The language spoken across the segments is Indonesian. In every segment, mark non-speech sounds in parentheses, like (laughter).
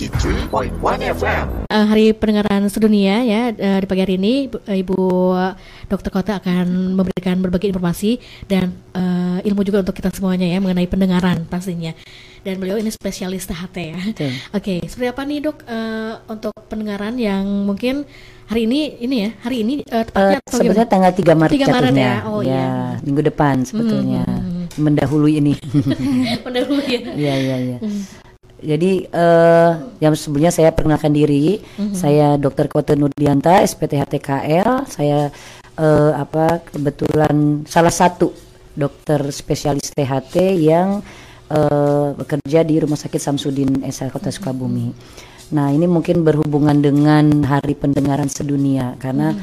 93.1 FM. Uh, hari pendengaran sedunia ya uh, di pagi hari ini Bu- uh, Ibu Dokter Kota akan memberikan berbagai informasi dan uh, ilmu juga untuk kita semuanya ya mengenai pendengaran pastinya. Dan beliau ini spesialis THT ya. Oke, seperti apa nih dok uh, untuk pendengaran yang mungkin hari ini ini ya hari ini uh, Eh, tepatnya atau sebenarnya gimana? tanggal 3 Maret 3 Maret ya, oh iya. minggu depan sebetulnya. Hmm, Mendahului ini. Pendahulu ya. Iya, iya, iya. Jadi eh yang sebelumnya saya perkenalkan diri, saya Dr. Kote Nurdianta, SPTHTKL. Saya eh, apa kebetulan salah satu dokter spesialis THT yang eh, bekerja di Rumah Sakit Samsudin SH Kota Sukabumi. Nah, ini mungkin berhubungan dengan Hari Pendengaran Sedunia karena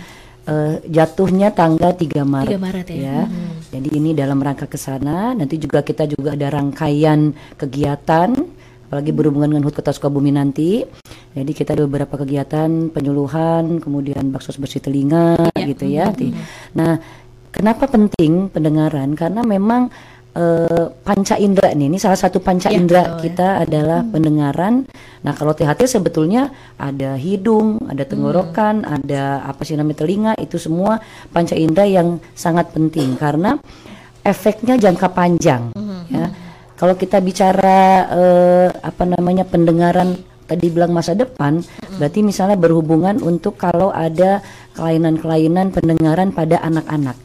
eh, jatuhnya tanggal 3 Maret. 3 Maret ya. Hmm. Jadi ini dalam rangka ke sana. Nanti juga kita juga ada rangkaian kegiatan apalagi berhubungan dengan HUT Kota Sukabumi nanti. Jadi kita ada beberapa kegiatan penyuluhan, kemudian baksos bersih telinga Iya. gitu ya. Nah, kenapa penting pendengaran? Karena memang eh, panca indera nih, ini salah satu panca Iya, indera betul ya. kita adalah pendengaran. Nah, kalau THT sebetulnya ada hidung, ada tenggorokan, ada apa sih namanya telinga, itu semua panca indera yang sangat penting karena efeknya jangka panjang ya. Kalau kita bicara eh, apa namanya pendengaran tadi bilang masa depan, berarti misalnya berhubungan untuk kalau ada kelainan-kelainan pendengaran pada anak-anak.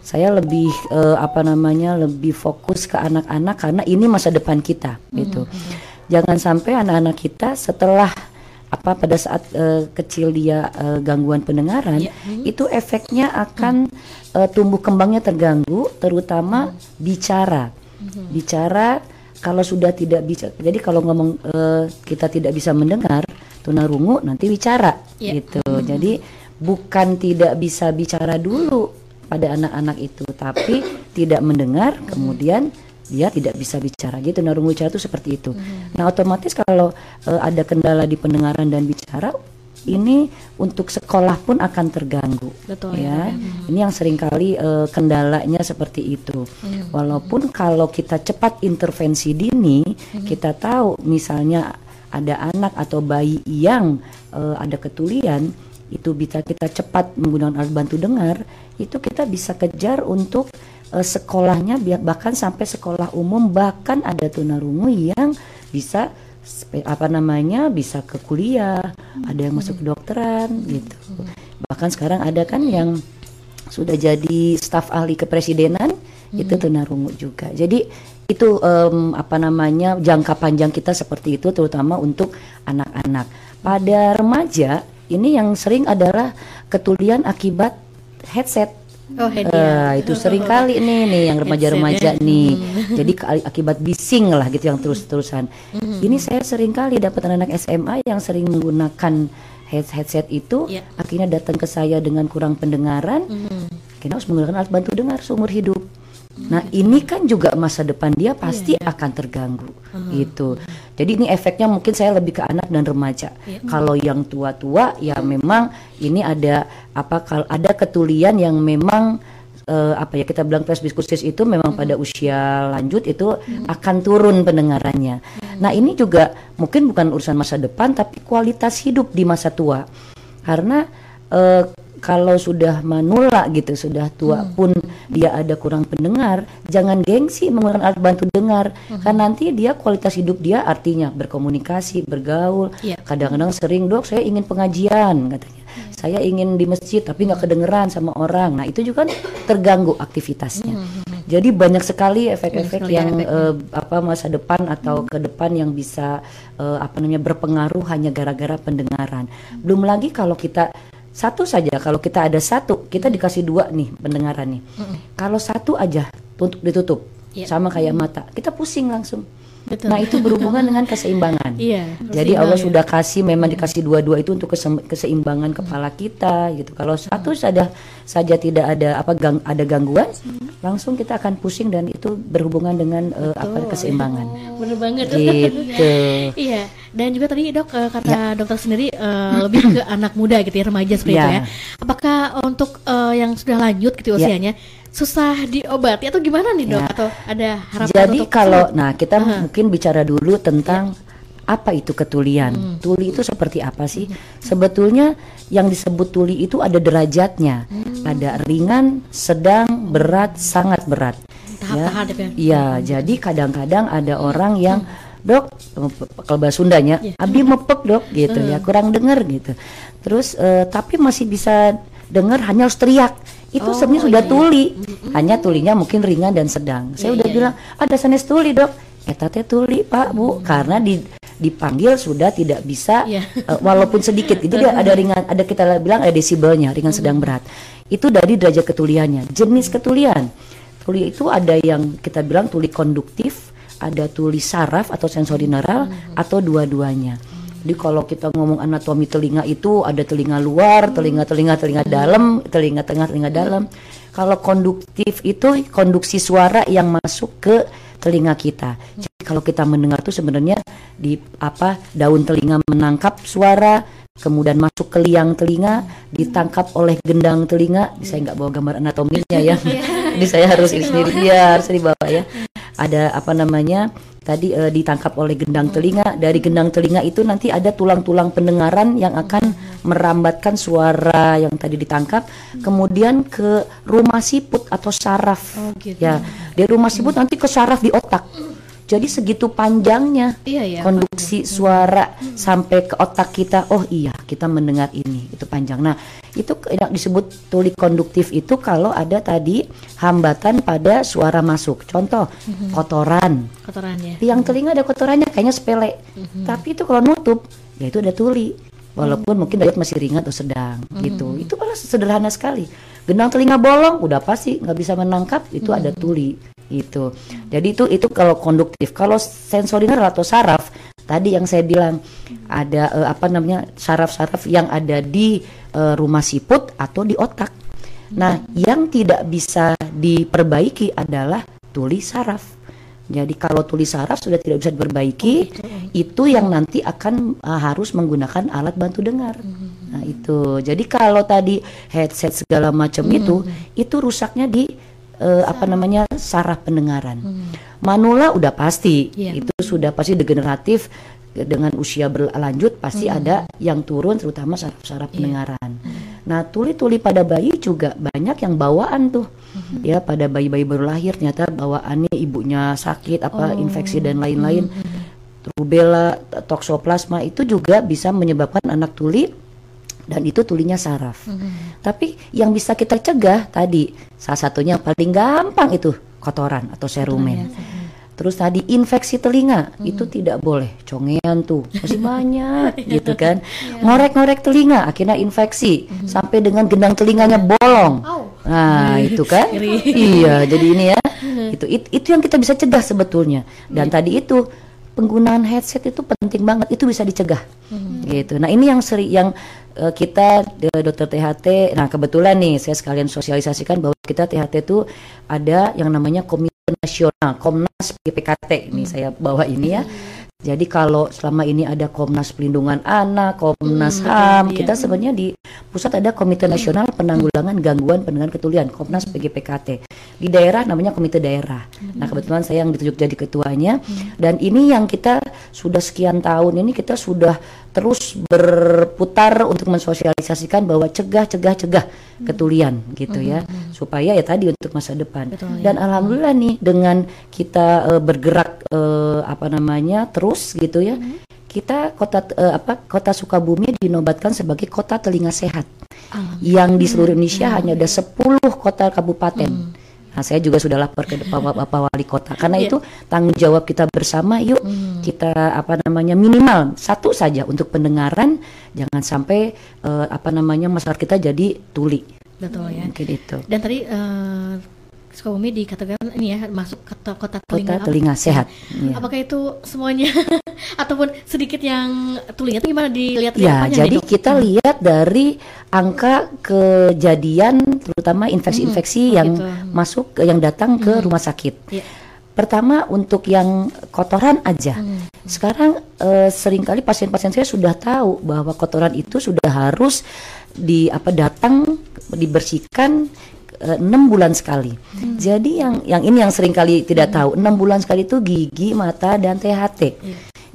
Saya lebih eh, apa namanya lebih fokus ke anak-anak karena ini masa depan kita gitu. Jangan sampai anak-anak kita setelah apa pada saat eh, kecil dia eh, gangguan pendengaran Iya. itu efeknya akan eh, tumbuh kembangnya terganggu terutama bicara. Bicara kalau sudah tidak bisa jadi kalau ngomong eh, kita tidak bisa mendengar tunarungu nanti bicara Iya. gitu. Jadi bukan tidak bisa bicara dulu pada anak-anak itu tapi tidak mendengar kemudian dia tidak bisa bicara gitu tunarungu bicara itu seperti itu. Nah, otomatis kalau eh, ada kendala di pendengaran dan bicara ini untuk sekolah pun akan terganggu Betul ya. ya. Ini yang sering kali eh, kendalanya seperti itu. Walaupun kalau kita cepat intervensi dini, kita tahu misalnya ada anak atau bayi yang eh, ada ketulian, itu bisa kita cepat menggunakan alat bantu dengar, itu kita bisa kejar untuk eh, sekolahnya bahkan sampai sekolah umum bahkan ada tunarungu yang bisa apa namanya bisa ke kuliah, ada yang masuk kedokteran gitu. Bahkan sekarang ada kan yang sudah jadi staf ahli kepresidenan itu tunarungu juga. Jadi itu em, apa namanya jangka panjang kita seperti itu terutama untuk anak-anak. Pada remaja ini yang sering adalah ketulian akibat headset. Oh, Eh, itu sering kali nih nih yang remaja-remaja nih. Jadi ke- akibat bising lah gitu yang terus-terusan. Ini saya sering kali dapat anak SMA yang sering menggunakan head- headset itu Iya. akhirnya datang ke saya dengan kurang pendengaran. Akhirnya harus menggunakan alat bantu dengar seumur hidup. Nah, ini kan juga masa depan dia pasti akan terganggu gitu. Jadi ini efeknya mungkin saya lebih ke anak dan remaja. Kalau yang tua-tua ya memang ini ada apa kalau ada ketulian yang memang eh, apa ya kita bilang presbiskusis itu memang pada usia lanjut itu akan turun pendengarannya. Nah, ini juga mungkin bukan urusan masa depan tapi kualitas hidup di masa tua. Karena eh, kalau sudah manula gitu, sudah tua pun dia ada kurang pendengar, jangan gengsi menggunakan alat bantu dengar, kan nanti dia kualitas hidup dia artinya berkomunikasi, bergaul. Iya. Kadang-kadang sering dok, saya ingin pengajian katanya, saya ingin di masjid tapi nggak kedengeran sama orang. Nah itu juga kan terganggu aktivitasnya. Jadi banyak sekali efek-efek Banyak sekali ya yang eh, apa masa depan atau ke depan yang bisa eh, apa namanya berpengaruh hanya gara-gara pendengaran. Belum lagi kalau kita satu saja kalau kita ada satu kita dikasih dua nih pendengaran nih. Kalau satu aja tutup ditutup Iya. sama kayak mata kita pusing langsung. Betul. Nah itu berhubungan dengan keseimbangan. (laughs) Iya, Jadi Allah ya. sudah kasih memang dikasih dua-dua itu untuk keseimbangan kepala kita gitu. Kalau satu saja saja tidak ada apa gang, ada gangguan, langsung kita akan pusing dan itu berhubungan dengan eh, apa keseimbangan. Bener banget. Gitu. (laughs) Iya, dan juga tadi dok eh, kata dokter sendiri eh, lebih ke anak muda gitu ya remaja seperti itu Ya. ya. Apakah untuk eh, yang sudah lanjut gitu Ya. Susah diobati atau gimana nih dok? Ya. Atau ada harapan Jadi untuk kalau nah kita mungkin bicara dulu tentang apa itu ketulian? Tuli itu seperti apa sih? Sebetulnya yang disebut tuli itu ada derajatnya. Ada ringan, sedang, berat, sangat berat. Tahap-tahap ya. Iya, jadi kadang-kadang ada orang yang dok kalau bahasa Sundanya, abi mepek dok gitu ya, kurang dengar gitu. Terus eh, tapi masih bisa dengar hanya harus teriak. Itu Oh, sebenarnya sudah iya. tuli. Hanya tulinya mungkin ringan dan sedang. Saya Iya, udah iya, bilang ada sanes tuli dok. Eta teh tuli pak bu, karena di dipanggil sudah tidak bisa Iya. eh, walaupun sedikit. Itu dia ada ringan ada kita bilang ada desibelnya ringan sedang berat. Itu dari derajat ketuliannya. Jenis ketulian. Tuli itu ada yang kita bilang tuli konduktif ada tuli saraf atau sensori neural atau dua-duanya jadi kalau kita ngomong anatomi telinga itu ada telinga luar telinga telinga telinga dalam telinga tengah telinga dalam kalau konduktif itu konduksi suara yang masuk ke telinga kita. Jadi kalau kita mendengar tuh sebenarnya di apa daun telinga menangkap suara, kemudian masuk ke liang telinga, ditangkap oleh gendang telinga. Saya nggak bawa gambar anatominya ya. (laughs) Jadi saya harus ini sendiri ya harus dibawa ya. Ada apa namanya? Tadi eh, ditangkap oleh gendang telinga. Dari gendang telinga itu nanti ada tulang-tulang pendengaran yang akan merambatkan suara yang tadi ditangkap, kemudian ke rumah siput atau saraf. Oh, gitu. Ya, dari rumah siput nanti ke saraf di otak. Jadi segitu panjangnya Iya ya. konduksi suara sampai ke otak kita. Oh iya, kita mendengar ini. Itu panjang. Nah, itu yang disebut tuli konduktif itu kalau ada tadi hambatan pada suara masuk. Contoh, kotoran. Kotorannya. Tiang telinga ada kotorannya kayaknya sepele. Tapi itu kalau nutup, ya itu ada tuli. Walaupun mungkin derajat masih ringan atau sedang gitu. Itu malah sederhana sekali. Gendang telinga bolong udah pasti nggak bisa menangkap itu ada tuli itu. Jadi itu itu kalau konduktif. Kalau sensori neural atau saraf tadi yang saya bilang ada eh, apa namanya saraf-saraf yang ada di eh, rumah siput atau di otak. Nah, yang tidak bisa diperbaiki adalah tuli saraf. Jadi kalau tuli saraf sudah tidak bisa diperbaiki, itu yang nanti akan uh, harus menggunakan alat bantu dengar. Nah itu. Jadi kalau tadi headset segala macam itu, itu rusaknya di uh, apa namanya saraf pendengaran. Manula udah pasti, Iya. itu sudah pasti degeneratif dengan usia berlanjut pasti ada yang turun terutama saraf-saraf pendengaran. Nah, tuli-tuli pada bayi juga banyak yang bawaan tuh. Ya, pada bayi-bayi baru lahir ternyata bawaannya ibunya sakit apa infeksi dan lain-lain. Rubella, toksoplasma itu juga bisa menyebabkan anak tuli dan itu tulinya saraf. Tapi yang bisa kita cegah tadi salah satunya yang paling gampang itu kotoran atau serumen. Terus tadi infeksi telinga itu tidak boleh. Congean tuh masih banyak (laughs) gitu kan. Ngorek-ngorek telinga akhirnya infeksi sampai dengan gendang telinganya bolong. Au. Nah, (laughs) itu kan. Iya, jadi ini ya. itu it- itu yang kita bisa cegah sebetulnya. Dan tadi itu penggunaan headset itu penting banget. Itu bisa dicegah. Gitu. Nah, ini yang seri yang eh, kita eh, dokter THT. Nah, kebetulan nih saya sekalian sosialisasikan bahwa kita THT itu ada yang namanya Komite Nasional Komnas PPKT. Ini saya bawa ini ya. Jadi kalau selama ini ada Komnas Pelindungan Anak, Komnas HAM, iya. kita sebenarnya di pusat ada Komite Nasional Penanggulangan Gangguan Pendengaran Ketulian, Komnas PGPKT. Di daerah namanya Komite Daerah. Nah, kebetulan saya yang ditunjuk jadi ketuanya dan ini yang kita sudah sekian tahun ini kita sudah terus berputar untuk mensosialisasikan bahwa cegah cegah cegah ketulian gitu ya. Supaya ya tadi untuk masa depan. Betul, ya. Dan alhamdulillah nih dengan kita eh, bergerak eh, apa namanya terus gitu ya. Kita kota eh, apa kota Sukabumi dinobatkan sebagai kota telinga sehat. Yang di seluruh Indonesia hanya ada 10 kota kabupaten. Nah, saya juga sudah lapor ke Bapak, Bapak Wali Kota karena Iya. itu tanggung jawab kita bersama. Yuk kita apa namanya minimal satu saja untuk pendengaran, jangan sampai eh, apa namanya masyarakat kita jadi tuli. Betul ya. Mungkin itu. Dan tadi eh, Sukabumi dikategorikan ini ya masuk kota kota Kota telinga. apa? telinga sehat. Iya. Apakah itu semuanya (laughs) ataupun sedikit yang tulinya itu gimana dilihat Ya, nih, jadi dok? kita lihat dari angka kejadian terutama infeksi-infeksi oh yang gitu. masuk ke- yang datang ke rumah sakit. Iya. Pertama untuk yang kotoran aja. Sekarang eh, sering kali pasien-pasien saya sudah tahu bahwa kotoran itu sudah harus di apa datang dibersihkan enam bulan sekali. Jadi yang yang ini yang sering kali tidak tahu enam bulan sekali itu gigi, mata dan THT,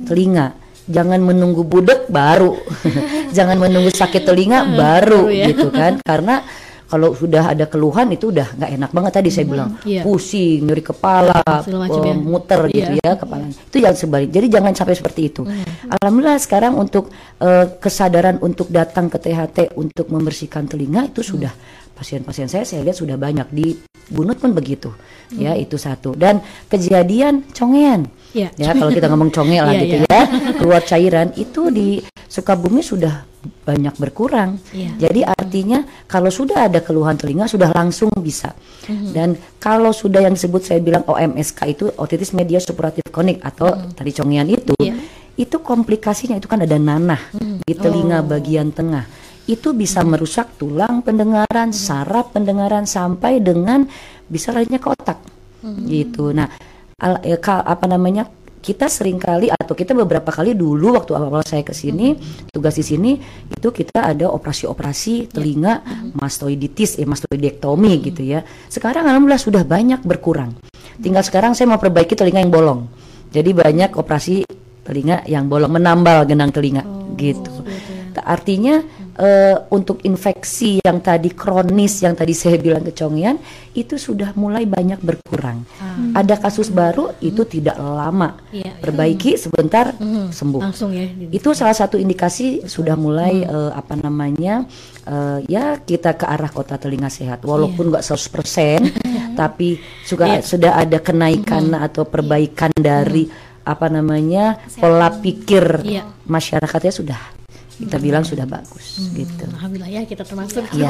telinga. jangan menunggu budek baru. (laughs) Jangan menunggu sakit telinga baru Baru ya. gitu kan. (laughs) Karena kalau sudah ada keluhan itu udah nggak enak banget tadi saya bilang. iya. pusing nyeri kepala ya. eh, muter gitu Iya. ya kepala. Itu yang sebalik. Jadi jangan sampai seperti itu. Alhamdulillah sekarang untuk eh, kesadaran untuk datang ke THT untuk membersihkan telinga itu sudah pasien-pasien saya saya lihat sudah banyak di Bunut pun begitu ya itu satu dan kejadian congean Iya. ya kalau kita ngomong conge lah Iya, (laughs) gitu iya. ya keluar cairan itu di Sukabumi sudah banyak berkurang Iya. jadi artinya kalau sudah ada keluhan telinga sudah langsung bisa Mhm. dan kalau sudah yang disebut saya bilang OMSK itu otitis media suppuratif konik atau tadi congean itu. Iya. itu komplikasinya itu kan ada nanah di telinga Oh. bagian tengah itu bisa merusak tulang pendengaran saraf pendengaran sampai dengan bisa lainnya ke otak. Mhm. gitu. Nah al- eh, ka- apa namanya kita sering kali atau kita beberapa kali dulu waktu awal saya ke sini tugas di sini itu kita ada operasi-operasi telinga mastoiditis eh mastoidektomi gitu ya. Sekarang alhamdulillah sudah banyak berkurang. Tinggal sekarang saya mau perbaiki telinga yang bolong. Jadi banyak operasi telinga yang bolong menambal genang telinga. Gitu. Ta- artinya eh, untuk infeksi yang tadi kronis yang tadi saya bilang kecongean itu sudah mulai banyak berkurang. Ada kasus baru itu tidak lama. Iya. perbaiki sebentar sembuh. Langsung ya. itu salah satu indikasi sudah mulai eh, apa namanya eh, ya kita ke arah kota telinga sehat. Walaupun nggak 100% (laughs) tapi juga sudah ada kenaikan atau perbaikan dari apa namanya pola pikir Iya. masyarakatnya sudah kita bilang sudah bagus gitu Alhamdulillah ya kita termasuk Iya.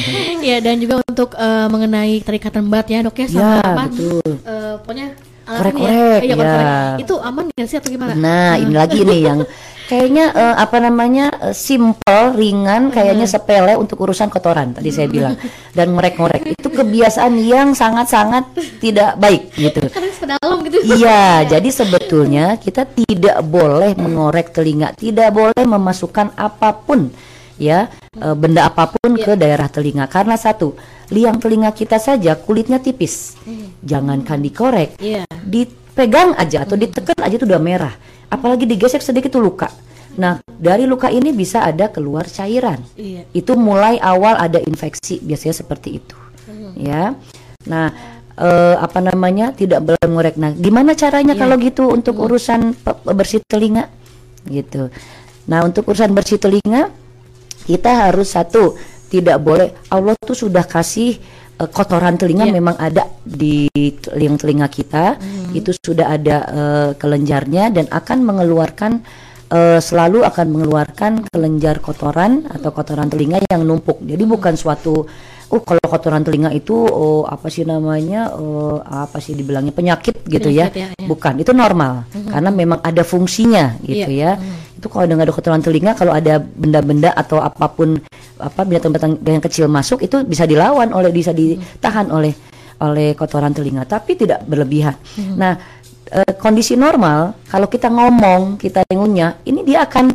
(laughs) ya dan juga untuk eh, mengenai tarik bat ya dok ya sama Ya, apa betul. eh, pokoknya Korek-korek, Iya, ya. korek-korek. itu aman nggak sih atau gimana Nah, ini lagi nih yang (laughs) kayaknya eh, apa namanya eh, simple, ringan, kayaknya sepele untuk urusan kotoran tadi saya bilang. Dan ngorek-ngorek. (laughs) Itu kebiasaan yang sangat-sangat tidak baik gitu. (laughs) gitu. Iya, jadi sebetulnya kita tidak boleh mengorek telinga, tidak boleh memasukkan apa pun ya eh, benda apa pun ke daerah telinga. Karena satu liang telinga kita saja kulitnya tipis, jangankan dikorek, Iya. dipegang aja atau ditekan aja itu udah merah, apalagi digesek sedikit tuh luka. Nah dari luka ini bisa ada keluar cairan, Iya. itu mulai awal ada infeksi biasanya seperti itu, ya. Nah eh, apa namanya tidak boleh ngorek. Nah gimana caranya kalau gitu untuk urusan pe- bersih telinga, gitu. Nah untuk urusan bersih telinga kita harus satu tidak boleh Allah tuh sudah kasih eh, kotoran telinga Iya. memang ada di telinga telinga kita itu sudah ada eh, kelenjarnya dan akan mengeluarkan eh, selalu akan mengeluarkan kelenjar kotoran atau kotoran telinga yang numpuk jadi bukan suatu oh kalau kotoran telinga itu oh, apa sih namanya oh, apa sih dibilangnya penyakit gitu ya. Penyakit, ya, ya. bukan itu normal karena memang ada fungsinya gitu Iya. ya itu kalau ada ada kotoran telinga kalau ada benda-benda atau apa pun apa binatang-binatang yang kecil masuk itu bisa dilawan oleh bisa ditahan oleh oleh kotoran telinga. Tapi tidak berlebihan. Nah eh, kondisi normal kalau kita ngomong kita ngunyah ini dia akan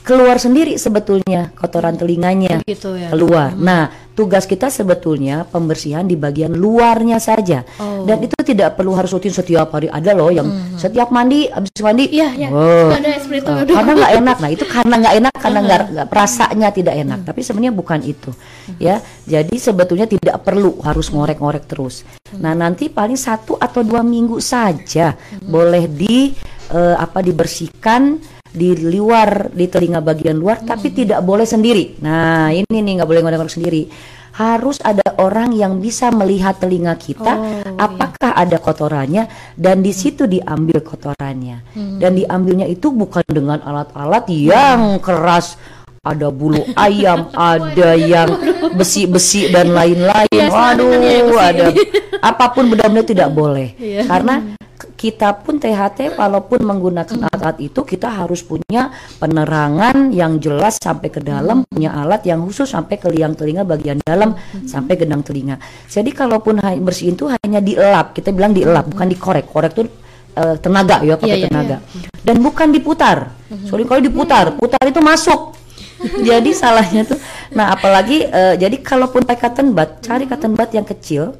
keluar sendiri sebetulnya kotoran telinganya gitu ya keluar. Nah, tugas kita sebetulnya pembersihan di bagian luarnya saja. Oh. Dan itu tidak perlu harus rutin setiap hari. Ada loh yang setiap mandi habis mandi. Iya, iya. wow, Ada itu. karena nggak enak. Nah, itu karena nggak enak karena nggak nggak- rasanya tidak enak. Tapi sebenarnya bukan itu. Ya. Jadi sebetulnya tidak perlu harus ngorek-ngorek terus. Nah, nanti paling satu atau dua minggu saja boleh di eh, apa dibersihkan di luar di telinga bagian luar tapi tidak boleh sendiri. Nah, ini nih nggak boleh ngorek-ngorek sendiri. Harus ada orang yang bisa melihat telinga kita Oh, apakah ada kotorannya dan di situ diambil kotorannya. Dan diambilnya itu bukan dengan alat-alat yang keras ada bulu ayam, ada yang besi-besi dan lain-lain. Iya, Waduh, ada apa pun benar-benar tidak boleh. Iya. Karena kita pun THT walaupun menggunakan alat-alat itu kita harus punya penerangan yang jelas sampai ke dalam, punya alat yang khusus sampai ke liang telinga bagian dalam sampai genang telinga. Jadi kalaupun bersihin itu hanya dielap, kita bilang dielap bukan dikorek. Korek tuh eh, tenaga ya, pakai Iya, iya. tenaga. Dan bukan diputar. Soalnya kalau diputar, putar itu masuk. (laughs) jadi salahnya tuh nah apalagi eh, jadi kalaupun pakai cotton bud cari cotton bud yang kecil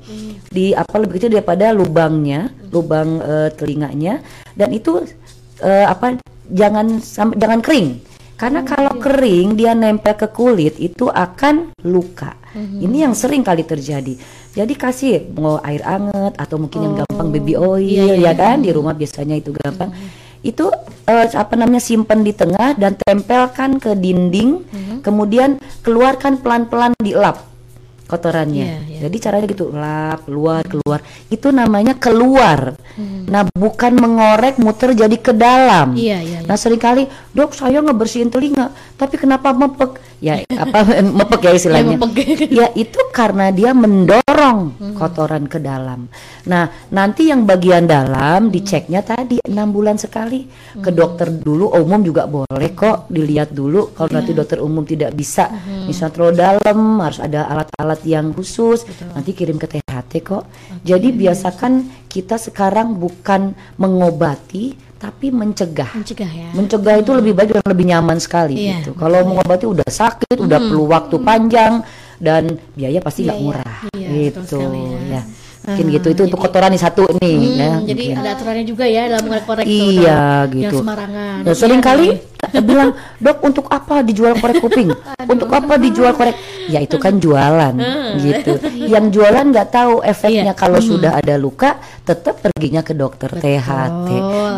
di apa lebih kecil daripada lubangnya lubang eh, telinganya. Dan itu eh, apa jangan jangan kering. Karena kalau kering dia nempel ke kulit itu akan luka. Ini yang sering kali terjadi. Jadi kasih mau air anget atau mungkin yang gampang baby oil Iya, iya, ya kan? Di rumah biasanya itu gampang. Itu eh, apa namanya simpen di tengah dan tempelkan ke dinding. Kemudian keluarkan pelan-pelan dilap kotorannya. Iya, iya. Jadi caranya gitu lap keluar keluar. Itu namanya keluar. Nah, bukan mengorek muter jadi ke dalam. Iya, iya, iya. Nah sering kali dok saya ngebersihin telinga, tapi kenapa mepek? Ya apa (laughs) mepek ya istilahnya? Ya, mepek. (laughs) Ya itu karena dia mendorong kotoran ke dalam. Nah nanti yang bagian dalam diceknya tadi enam bulan sekali ke dokter dulu. Umum juga boleh kok dilihat dulu. Kalau nanti dokter umum tidak bisa, misalnya terlalu dalam harus ada alat-alat yang khusus. Nanti kirim ke THT kok. Jadi biasakan kita sekarang bukan mengobati tapi mencegah. Mencegah ya. Mencegah itu lebih baik dan lebih nyaman sekali Iya, gitu. Kalau mengobati udah sakit, udah perlu waktu panjang dan biaya pasti nggak Iya, iya. murah. Iya, betul gitu ya. ya. Mungkin Ah, gitu itu untuk jadi- kotoran nih satu nih Hmm, ya. jadi mungkin. ada aturannya juga ya dalam tuh, Iya, gitu. Yang sembarangan. Nah, sering kali bilang, "Dok, untuk apa dijual korek kuping? untuk apa dijual korek?" Ya itu kan jualan gitu. (laughs) Yang jualan nggak tahu efeknya Iya. kalau sudah ada luka tetap perginya ke dokter THT.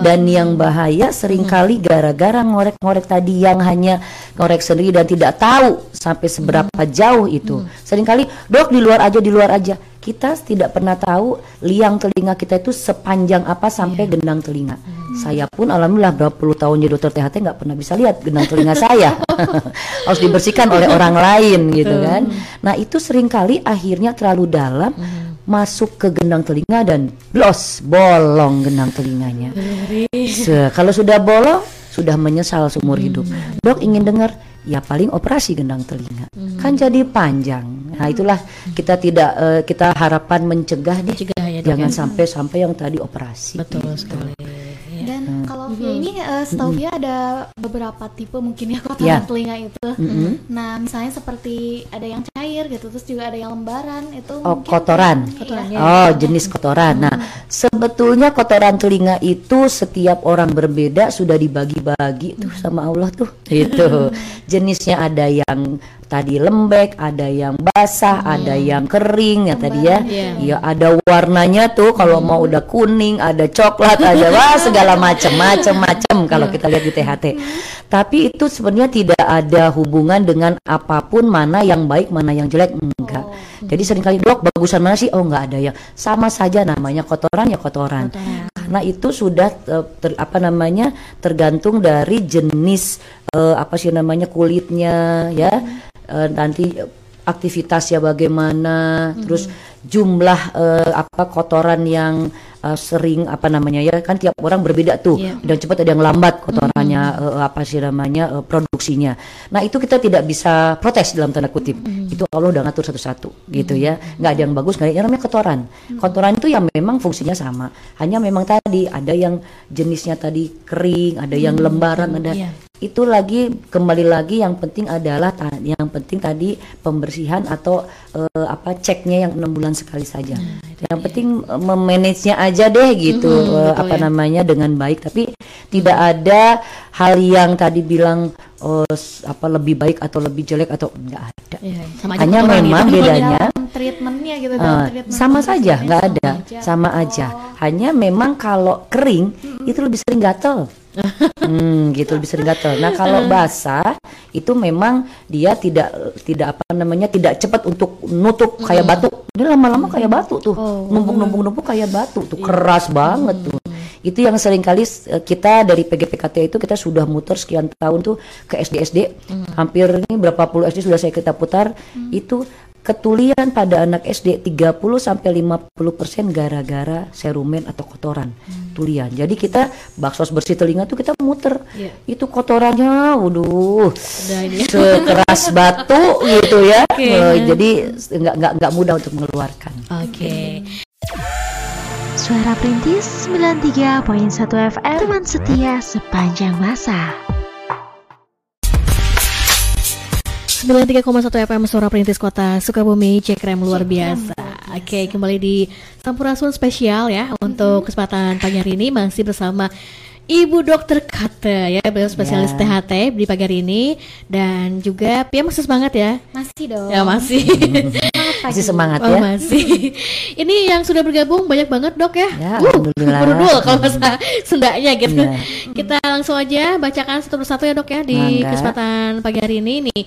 Dan yang bahaya sering kali gara-gara ngorek-ngorek tadi yang hanya ngorek sendiri dan tidak tahu sampai seberapa jauh itu. Seringkali, "Dok, di luar aja, di luar aja." Kita tidak pernah tahu liang telinga kita itu sepanjang apa sampai gendang telinga. Saya pun alhamdulillah berapa puluh tahun jadi dokter THT nggak pernah bisa lihat gendang telinga saya. (laughs) Harus dibersihkan oleh orang lain gitu kan. Nah, itu sering kali akhirnya terlalu dalam masuk ke gendang telinga dan blos bolong gendang telinganya. Se- kalau sudah bolong sudah menyesal seumur hidup. Dok ingin dengar ya paling operasi gendang telinga. Kan jadi panjang. Nah, itulah kita tidak eh, kita harapan mencegah deh. Mencegah ya, Jangan ya. sampai sampai yang tadi operasi. Betul gitu. sekali. Iya. Dan kalau Via ini eh, setahu Via ada beberapa tipe mungkin ya kotoran Ya. telinga itu. Mm-mm. Nah, misalnya seperti ada yang cair gitu, terus juga ada yang lembaran itu. Oh, mungkin kotoran. Iya. Kotorannya. Oh, jenis kotoran. Nah, sebetulnya kotoran telinga itu setiap orang berbeda sudah dibagi-bagi tuh sama Allah tuh. Itu. Jenisnya ada yang tadi lembek, ada yang basah, ada yang kering ya tadi ya. Iya. Iya, ada warnanya tuh kalau mau udah kuning, ada coklat, ada wah (laughs) segala macam, macam-macam kalau kita lihat di THT. Tapi itu sebenarnya tidak ada hubungan dengan apa pun mana yang baik, mana yang jelek enggak. Jadi sering kali dok bagusan mana sih? Oh nggak ada yang sama saja namanya kotoran ya kotoran. Karena itu sudah eh, ter- apa namanya tergantung dari jenis eh, apa sih namanya kulitnya ya. Eh, nanti aktivitasnya bagaimana, terus jumlah eh, apa kotoran yang eh, sering apa namanya ya kan tiap orang berbeda tuh. Ada yang cepat ada yang lambat kotorannya eh, apa sih namanya eh, produksinya. Nah, itu kita tidak bisa protes dalam tanda kutip. Itu Allah udah ngatur satu-satu gitu ya. nggak ada yang bagus, nggak ada yang namanya kotoran. Kotoran itu yang memang fungsinya sama. Hanya memang tadi ada yang jenisnya tadi kering, ada yang lembaran, ada Iya. Itu lagi kembali lagi yang penting adalah yang penting tadi pembersihan atau eh, apa ceknya yang enam bulan sekali saja. yang penting eh, memanagenya aja deh gitu Mhm, eh, betul apa ya. namanya dengan baik tapi tidak ada hal yang tadi bilang s- apa lebih baik atau lebih jelek atau enggak ada. Iya, sama aja Hanya memang bedanya treatmentnya gitu dalam treatment sama saja, nggak ada, aja. sama aja. Oh. Hanya memang kalau kering itu lebih sering gatel. (laughs) hmm, gitu lebih sering gatel. Nah kalau basah itu memang dia tidak tidak apa namanya tidak cepat untuk nutup kayak batu. Dia lama-lama kayak batu tuh, Oh. numpuk-numpuk-numpuk kayak batu tuh, keras banget tuh. Itu yang sering kali eh, kita dari PGPKT itu kita sudah muter sekian tahun tuh ke SD-SD, hampir ini berapa puluh SD sudah saya kita putar. Itu ketulian pada anak SD 30 sampai 50% gara-gara serumen atau kotoran tulian. Jadi kita bakso bersih telinga tuh kita muter. Iya. Itu kotorannya waduh Udah ini. (laughs) sekeras batu gitu ya. Oke. Eh, jadi nggak nggak nggak mudah untuk mengeluarkan. Oke. Suara Perintis 93.1 FM Teman setia sepanjang masa 93,1 FM Suara Perintis Kota Sukabumi Cekrem luar biasa. Oke, kembali di Sampurasun spesial ya untuk kesempatan pagi hari ini masih bersama Ibu Dokter Kate ya, beliau spesialis Ya. THT di pagi hari ini dan juga Pia masih semangat ya. Masih dong. Ya masih. (laughs) (laughs) Masih semangat Oh, ya. masih. (laughs) Ini yang sudah bergabung banyak banget dok ya. Ya, Uh, berudul kalau bahasa Sundanya gitu. Iya. Kita langsung aja bacakan satu persatu ya dok ya di Mangga. kesempatan pagi hari ini nih.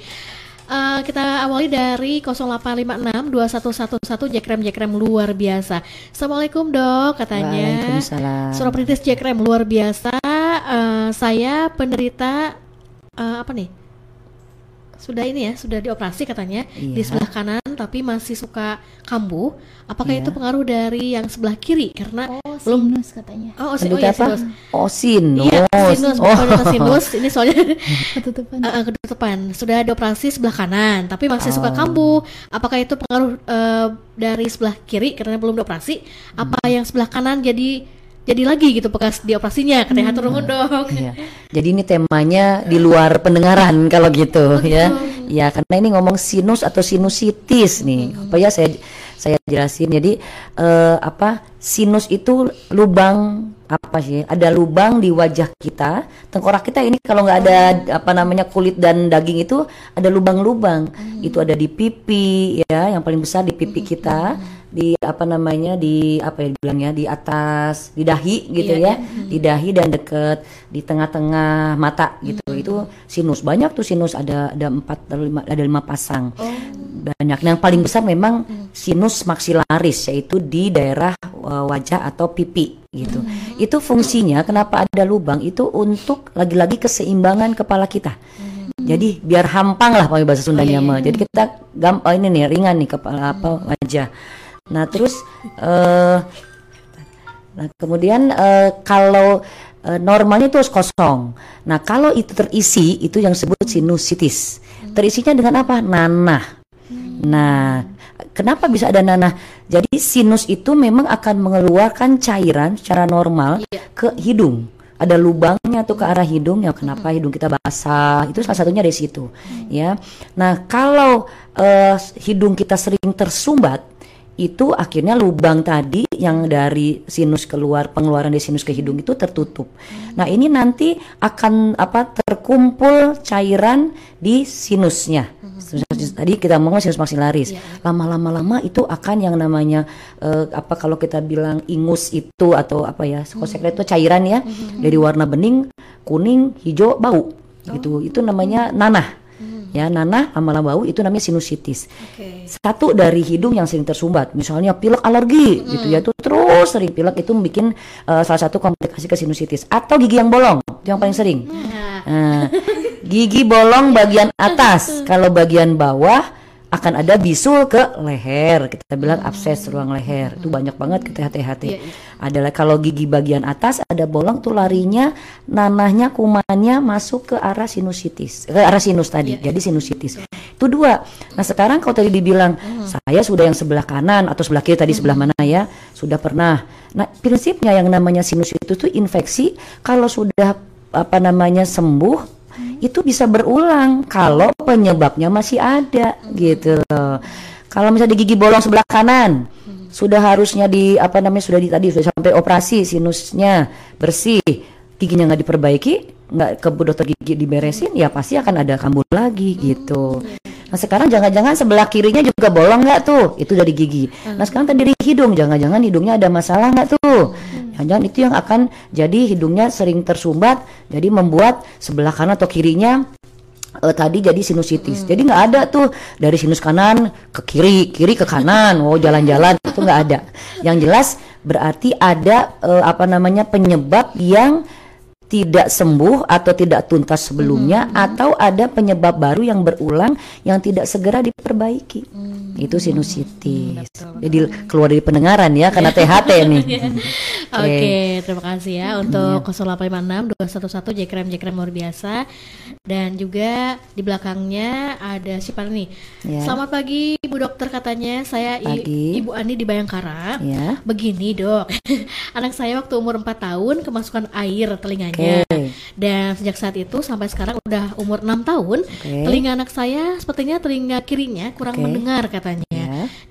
Eh, kita awali dari 0856 2111 Jekrem Jekrem luar biasa. Assalamualaikum dok katanya. Waalaikumsalam. Surah Perintis Jekrem luar biasa. Eh, saya penderita eh, apa nih? Sudah ini ya, sudah dioperasi katanya di Iya. sebelah kanan tapi masih suka kambuh. Apakah Iya. itu pengaruh dari yang sebelah kiri? Karena Oh, belum sinus katanya. Oh, oh, si- oh ya, apa? sinus. Oh, sinus. Iya, sinus, Oh. bukan data sinus. Ini soalnya (laughs) Ketutupan. Eh, ketutupan. Sudah dioperasi sebelah kanan, tapi masih suka Oh. kambuh. Apakah itu pengaruh eh, dari sebelah kiri karena belum dioperasi? Apa Hmm. yang sebelah kanan jadi jadi lagi gitu bekas dioperasinya? Katanya hatur nuhun dok. Iya. (laughs) Jadi ini temanya di luar pendengaran (laughs) kalau gitu ya. Ya karena ini ngomong sinus atau sinusitis nih. Apa ya saya saya jelasin. Jadi eh, apa sinus itu lubang apa sih? Ada lubang di wajah kita, tengkorak kita ini kalau nggak ada apa namanya kulit dan daging itu ada lubang-lubang. Itu ada di pipi ya, yang paling besar di pipi kita, di apa namanya di apa ya dibilangnya di atas, di dahi gitu Iya, ya, di dahi dan deket di tengah-tengah mata gitu. Itu sinus. Banyak tuh sinus. Ada ada empat ada lima ada lima pasang. Banyak. Nah, yang paling besar memang sinus maksilaris yaitu di daerah uh, wajah atau pipi gitu. Itu fungsinya kenapa ada lubang itu untuk lagi-lagi keseimbangan kepala kita. Jadi biar hampang lah pakai bahasa Sundanya mah. Jadi kita gampang ini nih ringan nih kepala apa wajah. Nah, terus eh Nah, kemudian eh, kalau eh, normalnya itu harus kosong. Nah, kalau itu terisi, itu yang disebut sinusitis. Terisinya dengan apa? Nanah. Nah, kenapa bisa ada nanah? Jadi sinus itu memang akan mengeluarkan cairan secara normal ke hidung. Ada lubangnya tuh ke arah hidung ya kenapa hidung kita basah itu salah satunya dari situ ya. Nah kalau eh, hidung kita sering tersumbat itu akhirnya lubang tadi yang dari sinus keluar pengeluaran dari sinus ke hidung itu tertutup. Nah ini nanti akan apa terkumpul cairan di sinusnya. Sinus- Tadi kita ngomong sinus maksilaris. Lama-lama lama itu akan yang namanya eh, apa kalau kita bilang ingus itu atau apa ya sekret itu cairan ya dari warna bening, kuning, hijau, bau gitu. Itu namanya nanah. Ya nanah lama-lama bau itu namanya sinusitis. Satu dari hidung yang sering tersumbat misalnya pilek alergi gitu ya itu terus sering pilek itu bikin eh, salah satu komplikasi ke sinusitis. Atau gigi yang bolong itu yang paling sering. Nah, gigi bolong bagian atas. (laughs) Kalau bagian bawah akan ada bisul ke leher. Kita bilang abses ruang leher. Itu banyak banget kita hati-hati. Adalah kalau gigi bagian atas ada bolong tuh larinya nanahnya kumannya masuk ke arah sinusitis. Ke arah sinus tadi jadi sinusitis. Itu dua. Nah sekarang kalau tadi dibilang saya sudah yang sebelah kanan atau sebelah kiri tadi sebelah mana ya? Sudah pernah. Nah prinsipnya yang namanya sinus itu tuh infeksi kalau sudah apa namanya sembuh itu bisa berulang kalau penyebabnya masih ada gitu loh. Kalau misalnya di gigi bolong sebelah kanan sudah harusnya di apa namanya sudah di tadi sudah sampai operasi sinusnya bersih giginya nggak diperbaiki nggak ke dokter gigi diberesin ya pasti akan ada kambuh lagi gitu. Nah sekarang jangan-jangan sebelah kirinya juga bolong nggak tuh itu dari gigi. Nah sekarang tadi dari hidung jangan-jangan hidungnya ada masalah nggak tuh? Jangan-jangan itu yang akan jadi hidungnya sering tersumbat jadi membuat sebelah kanan atau kirinya eh, tadi jadi sinusitis. Jadi nggak ada tuh dari sinus kanan ke kiri, kiri ke kanan. Oh jalan-jalan itu nggak ada. Yang jelas berarti ada eh, apa namanya penyebab yang tidak sembuh atau tidak tuntas sebelumnya atau ada penyebab baru yang berulang yang tidak segera diperbaiki. Itu sinusitis. Jadi keluar dari pendengaran ya karena THT nih. (laughs) Oke, terima kasih ya untuk 0856 211 Jekrem Jekrem luar biasa. Dan juga di belakangnya ada siapa nih? Ya. Selamat pagi Bu Dokter katanya saya I- Pagi. Ibu Ani di Bayangkara. Ya. Begini dok, (laughs) anak saya waktu umur 4 tahun kemasukan air telinganya Oke. Dan sejak saat itu sampai sekarang udah umur 6 tahun Oke. Telinga anak saya sepertinya telinga kirinya kurang Oke. mendengar katanya Ya.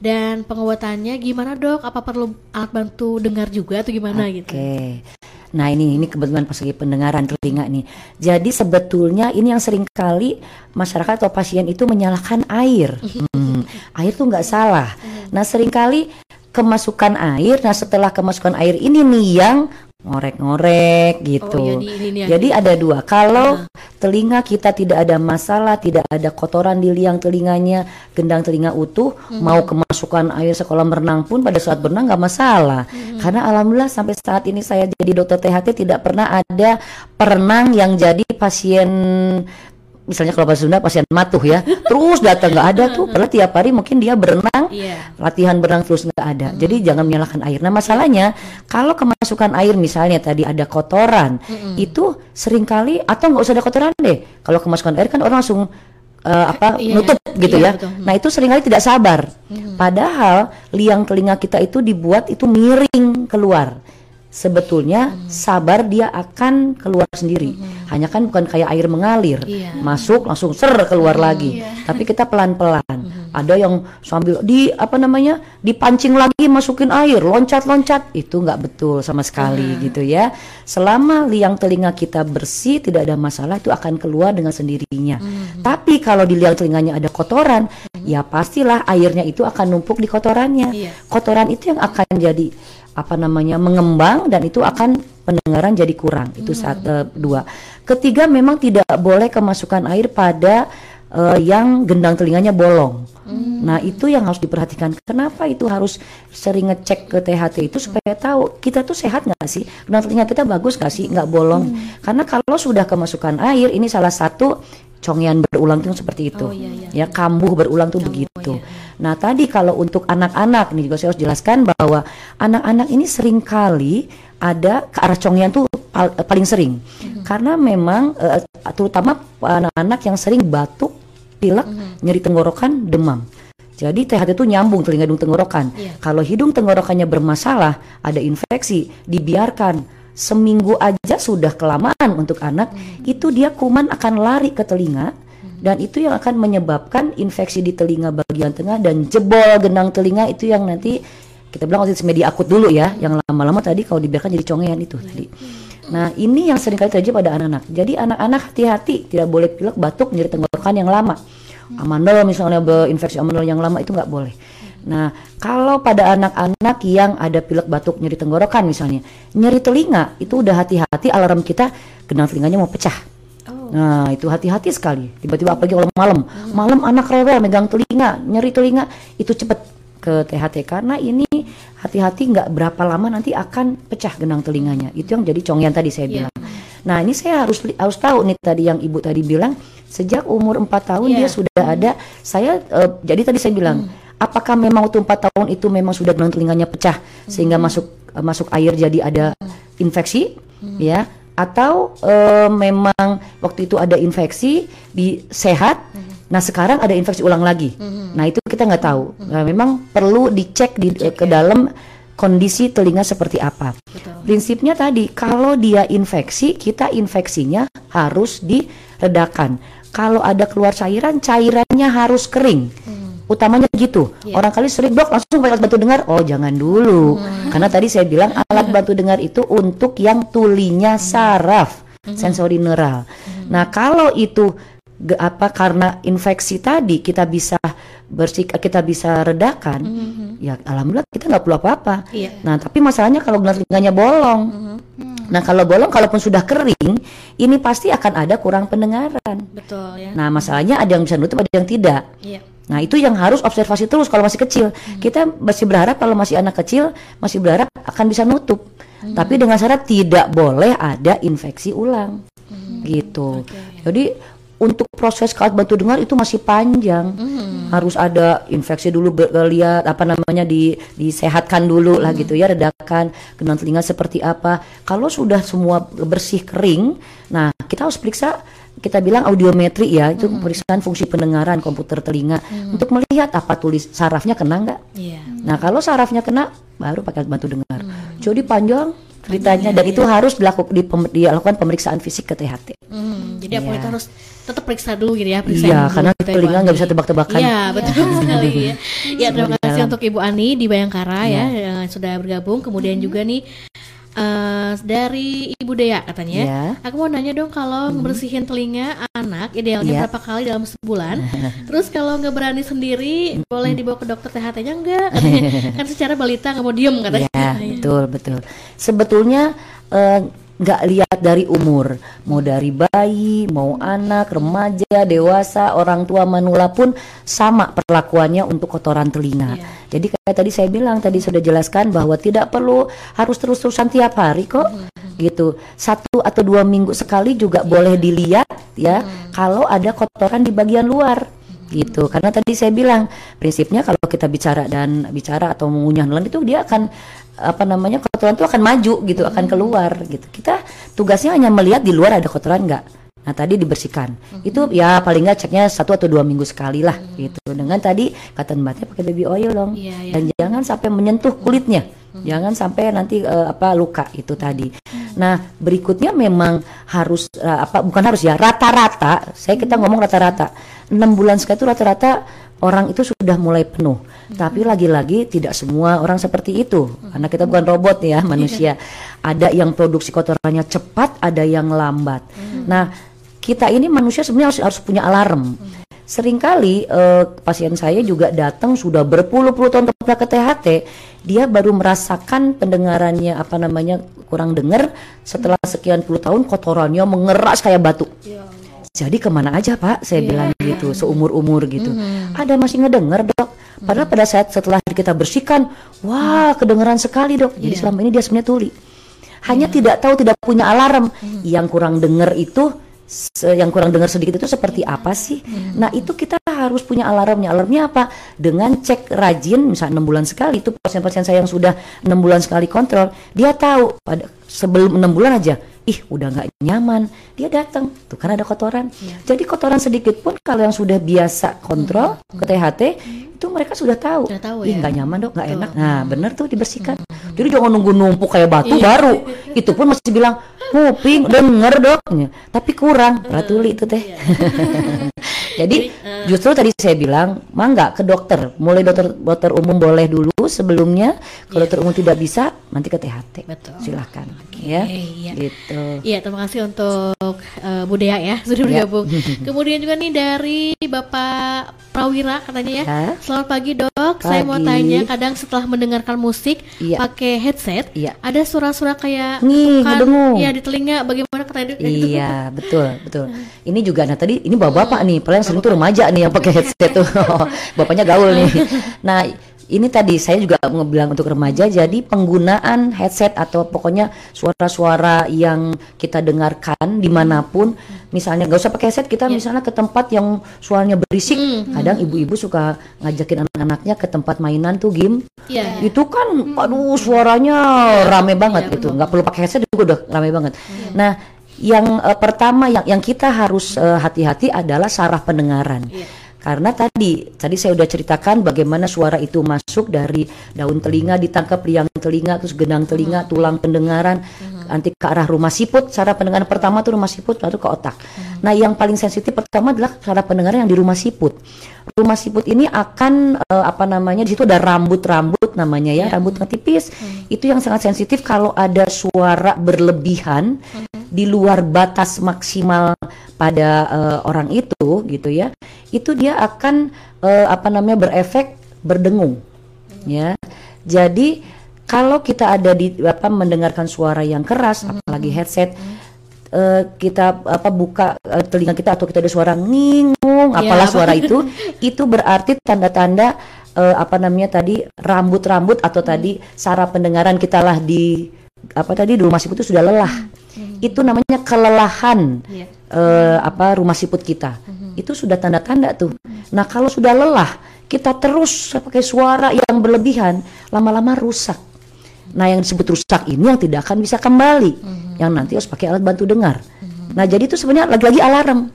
Dan pengobatannya gimana dok? Apa perlu alat bantu dengar juga atau gimana gitu? Oke. Nah ini ini kebetulan pas lagi pendengaran telinga nih. Jadi sebetulnya ini yang sering kali masyarakat atau pasien itu menyalahkan air. (laughs) Hmm, air tuh nggak salah. Nah sering kali kemasukan air. Nah setelah kemasukan air ini nih yang ngorek-ngorek gitu. Oh, iya, di- ini nih yang Jadi ada dua. Kalau telinga kita tidak ada masalah, tidak ada kotoran di liang telinganya, gendang telinga utuh, mau kemasukan air sekolah berenang pun pada saat berenang nggak masalah. Karena alhamdulillah sampai saat ini saya jadi dokter THT tidak pernah ada perenang yang jadi pasien misalnya kalau bahasa Sunda pasien matuh ya terus datang nggak ada tuh padahal tiap hari mungkin dia berenang Iya. latihan berenang terus nggak ada. Jadi jangan menyalahkan air. Nah masalahnya kalau kemasukan air misalnya tadi ada kotoran, itu sering kali atau nggak usah ada kotoran deh. Kalau kemasukan air kan orang langsung eh, apa Iya, nutup gitu iya, ya. betul. Nah itu sering kali tidak sabar. Padahal liang telinga kita itu dibuat itu miring keluar. Sebetulnya sabar dia akan keluar sendiri. Hanya kan bukan kayak air mengalir, Iya. masuk langsung ser keluar lagi. Tapi kita pelan-pelan. Ada yang sambil di apa namanya dipancing lagi masukin air, loncat-loncat itu nggak betul sama sekali gitu ya. Selama liang telinga kita bersih tidak ada masalah itu akan keluar dengan sendirinya. Tapi kalau di liang telinganya ada kotoran, ya pastilah airnya itu akan numpuk di kotorannya. Iya. Kotoran itu yang akan jadi apa namanya mengembang dan itu akan pendengaran jadi kurang. Itu saat eh, dua. Ketiga memang tidak boleh kemasukan air pada eh, yang gendang telinganya bolong. Nah itu yang harus diperhatikan. Kenapa itu harus sering ngecek ke THT itu supaya tahu kita tuh sehat nggak sih? Gendang telinga kita bagus nggak sih? Nggak bolong. Karena kalau sudah kemasukan air ini salah satu congian berulang tuh seperti itu. Oh, iya, iya. Ya kambuh berulang tuh begitu. Nah tadi kalau untuk anak-anak nih juga saya harus jelaskan bahwa anak-anak ini sering kali ada ke arah congian tuh pal- paling sering karena memang eh, terutama anak-anak yang sering batuk, pilek, nyeri tenggorokan, demam. Jadi THT itu nyambung telinga hidung tenggorokan. Iya. Kalau hidung tenggorokannya bermasalah, ada infeksi, dibiarkan seminggu aja sudah kelamaan untuk anak, itu dia kuman akan lari ke telinga dan itu yang akan menyebabkan infeksi di telinga bagian tengah dan jebol genang telinga itu yang nanti kita bilang otitis media akut dulu ya, yang lama-lama tadi kalau dibiarkan jadi congean itu tadi. Nah ini yang sering kali terjadi pada anak-anak. Jadi anak-anak hati-hati tidak boleh pilek, batuk, nyeri tenggorokan yang lama. Amandel misalnya berinfeksi amandel yang lama itu nggak boleh. Nah, kalau pada anak-anak yang ada pilek batuk nyeri tenggorokan misalnya, nyeri telinga itu udah hati-hati alarm kita genang telinganya mau pecah. Nah, itu hati-hati sekali. Tiba-tiba apalagi kalau malam, malam anak rewel megang telinga, nyeri telinga, itu cepet ke THT karena ini hati-hati nggak berapa lama nanti akan pecah genang telinganya. Itu yang jadi congian tadi saya Iya. bilang. Nah, ini saya harus harus tahu nih tadi yang Ibu tadi bilang sejak umur 4 tahun Iya. dia sudah ada. Saya eh, jadi tadi saya bilang apakah memang waktu 4 tahun itu memang sudah genang telinganya pecah sehingga masuk eh, masuk air jadi ada infeksi? Ya atau eh, memang waktu itu ada infeksi di sehat nah sekarang ada infeksi ulang lagi. Nah itu kita nggak tahu. Nah, memang perlu dicek di eh, ke dalam kondisi telinga seperti apa. Prinsipnya tadi kalau dia infeksi kita infeksinya harus diredakan. Kalau ada keluar cairan cairannya harus kering utamanya gitu. Orang kali sering dok langsung pakai alat bantu dengar. Oh jangan dulu, karena tadi saya bilang alat bantu dengar itu untuk yang tulinya saraf, sensori neural. Nah kalau itu apa karena infeksi tadi kita bisa bersih, kita bisa redakan, ya alhamdulillah kita nggak perlu apa-apa. Iya. Nah tapi masalahnya kalau gelang telinganya bolong. Nah kalau bolong kalaupun sudah kering, ini pasti akan ada kurang pendengaran. Betul ya. Nah masalahnya ada yang bisa nutup, ada yang tidak. Iya. Nah itu yang harus observasi terus kalau masih kecil. Kita masih berharap kalau masih anak kecil masih berharap akan bisa nutup. Tapi dengan syarat tidak boleh ada infeksi ulang. Gitu. Jadi untuk proses alat bantu dengar itu masih panjang. Harus ada infeksi dulu lihat apa namanya di disehatkan dulu lah gitu ya redakan genang telinga seperti apa. Kalau sudah semua bersih kering, nah kita harus periksa kita bilang audiometri ya itu pemeriksaan fungsi pendengaran komputer telinga untuk melihat apa tulis sarafnya kena nggak. Iya. Nah kalau sarafnya kena baru pakai bantu dengar. Jadi panjang ceritanya dan itu harus dilakukan dilakukan pemeriksaan fisik ke THT. Hmm, jadi apa Iya. itu harus tetap periksa dulu gitu ya periksa Iya, karena gitu ya, telinga nggak bisa tebak-tebakan. Iya betul sekali ya. Ya terima Di kasih untuk Ibu Ani di Bayangkara ya yang sudah bergabung. Kemudian juga nih eh, dari Ibu Dea katanya. Ya. Aku mau nanya dong kalau ngebersihin telinga anak idealnya Ya. berapa kali dalam sebulan? (laughs) Terus kalau nggak berani sendiri boleh dibawa ke dokter THT-nya enggak? Katanya. (laughs) kan secara balita nggak mau diem katanya. Ya, betul, betul. Sebetulnya eh, nggak lihat dari umur, mau dari bayi, mau anak, remaja, dewasa, orang tua manula pun sama perlakuannya untuk kotoran telinga. Iya. Jadi kayak tadi saya bilang, tadi sudah jelaskan bahwa tidak perlu harus terus-terusan tiap hari kok, gitu. Satu atau dua minggu sekali juga boleh dilihat ya, kalau ada kotoran di bagian luar. Gitu. Karena tadi saya bilang prinsipnya kalau kita bicara dan bicara atau mengunyah nelan itu dia akan apa namanya kotoran itu akan maju gitu akan keluar gitu. Kita tugasnya hanya melihat di luar ada kotoran nggak. Nah tadi dibersihkan. Itu ya paling nggak ceknya satu atau dua minggu sekali lah gitu. Dengan tadi kata mbaknya pakai baby oil dong. Iya, iya. dan jangan sampai menyentuh kulitnya. Jangan sampai nanti eh, apa luka itu tadi. Nah berikutnya memang harus eh, apa bukan harus ya rata-rata. Saya kita ngomong rata-rata. Enam bulan sekali itu rata-rata orang itu sudah mulai penuh. Tapi lagi-lagi tidak semua orang seperti itu. Karena kita bukan robot ya manusia. Ada yang produksi kotorannya cepat ada yang lambat. Nah kita ini manusia sebenarnya harus harus punya alarm. Seringkali eh, pasien saya juga datang sudah berpuluh-puluh tahun pernah ke THT, dia baru merasakan pendengarannya apa namanya kurang dengar. Setelah sekian puluh tahun kotorannya mengeras kayak batu. Jadi ke mana aja pak? Saya bilang gitu seumur umur gitu. Ada masih ngedenger dok. Padahal pada saat setelah kita bersihkan, wah kedengeran sekali dok. Jadi selama ini dia sebenarnya tuli. Hanya tidak tahu tidak punya alarm. Yang kurang dengar itu se- yang kurang dengar sedikit itu seperti apa sih? Nah itu kita harus punya alarmnya. Alarmnya apa? Dengan cek rajin, misalnya enam bulan sekali itu pasien-pasien saya yang sudah enam bulan sekali kontrol, dia tahu pada sebelum enam bulan aja, ih udah nggak nyaman, dia datang tuh kan ada kotoran. Jadi kotoran sedikit pun kalau yang sudah biasa kontrol ke THT itu mereka sudah tahu, Sudah tahu ih ya. nggak nyaman dok, nggak enak. Nah bener tuh dibersihkan. Jadi jangan nunggu numpuk kayak batu baru. Itu pun masih bilang kuping denger dok, tapi kurang. Ratuli itu teh. (laughs) Jadi justru tadi saya bilang, mangga ke dokter. Mulai dokter dokter umum boleh dulu sebelumnya. Kalau dokter umum tidak bisa, nanti ke THT. Betul. Silahkan. Ya, iya. gitu. Iya, terima kasih untuk eh, Bu Dea ya (laughs) sudah Ya. bergabung. (laughs) Kemudian juga nih dari Bapak Prawira katanya ya. Ya. Selamat pagi dok, saya mau Pagi. tanya kadang setelah mendengarkan musik Iya. pakai headset, Iya. ada suara-suara kayak Ngih, ya di telinga. Bagaimana katanya itu? Iya, betul, betul. Ini juga nah tadi ini bapak-bapak nih, paling sering tuh remaja nih yang pakai headset tuh. (laughs) Bapaknya gaul nih. Nah, ini tadi saya juga mau bilang untuk remaja jadi penggunaan headset atau pokoknya suara-suara yang kita dengarkan di mana pun misalnya nggak usah pakai headset kita misalnya ke tempat yang suaranya berisik. Kadang ibu-ibu suka ngajakin anak-anaknya ke tempat mainan tuh game Iya. itu kan aduh suaranya rame banget gitu. nggak perlu pakai headset juga udah rame banget. Nah yang eh, pertama yang yang kita harus eh, hati-hati adalah saraf pendengaran. Karena tadi tadi saya udah ceritakan bagaimana suara itu masuk dari daun telinga ditangkap liang telinga terus genang telinga tulang pendengaran nanti ke arah rumah siput saraf pendengaran pertama tuh rumah siput lalu ke otak. Nah yang paling sensitif pertama adalah saraf pendengaran yang di rumah siput. Rumah siput ini akan eh, apa namanya di situ ada rambut-rambut namanya ya rambut yang tipis itu yang sangat sensitif kalau ada suara berlebihan di luar batas maksimal pada eh, orang itu gitu ya itu dia akan eh, apa namanya berefek berdengung ya. Jadi kalau kita ada di apa mendengarkan suara yang keras apalagi headset eh, kita apa buka eh, telinga kita atau kita ada suara ngingung apalah apa? suara (laughs) itu itu berarti tanda-tanda eh, apa namanya tadi rambut-rambut atau tadi saraf pendengaran kita lah di apa tadi di rumah siput itu sudah lelah. Itu namanya kelelahan Iya. eh, apa rumah siput kita. Itu sudah tanda-tanda tuh. Nah kalau sudah lelah kita terus pakai suara yang berlebihan lama-lama rusak. Nah yang disebut rusak ini yang tidak akan bisa kembali. Yang nanti harus pakai alat bantu dengar. Nah jadi itu sebenarnya lagi-lagi alarm.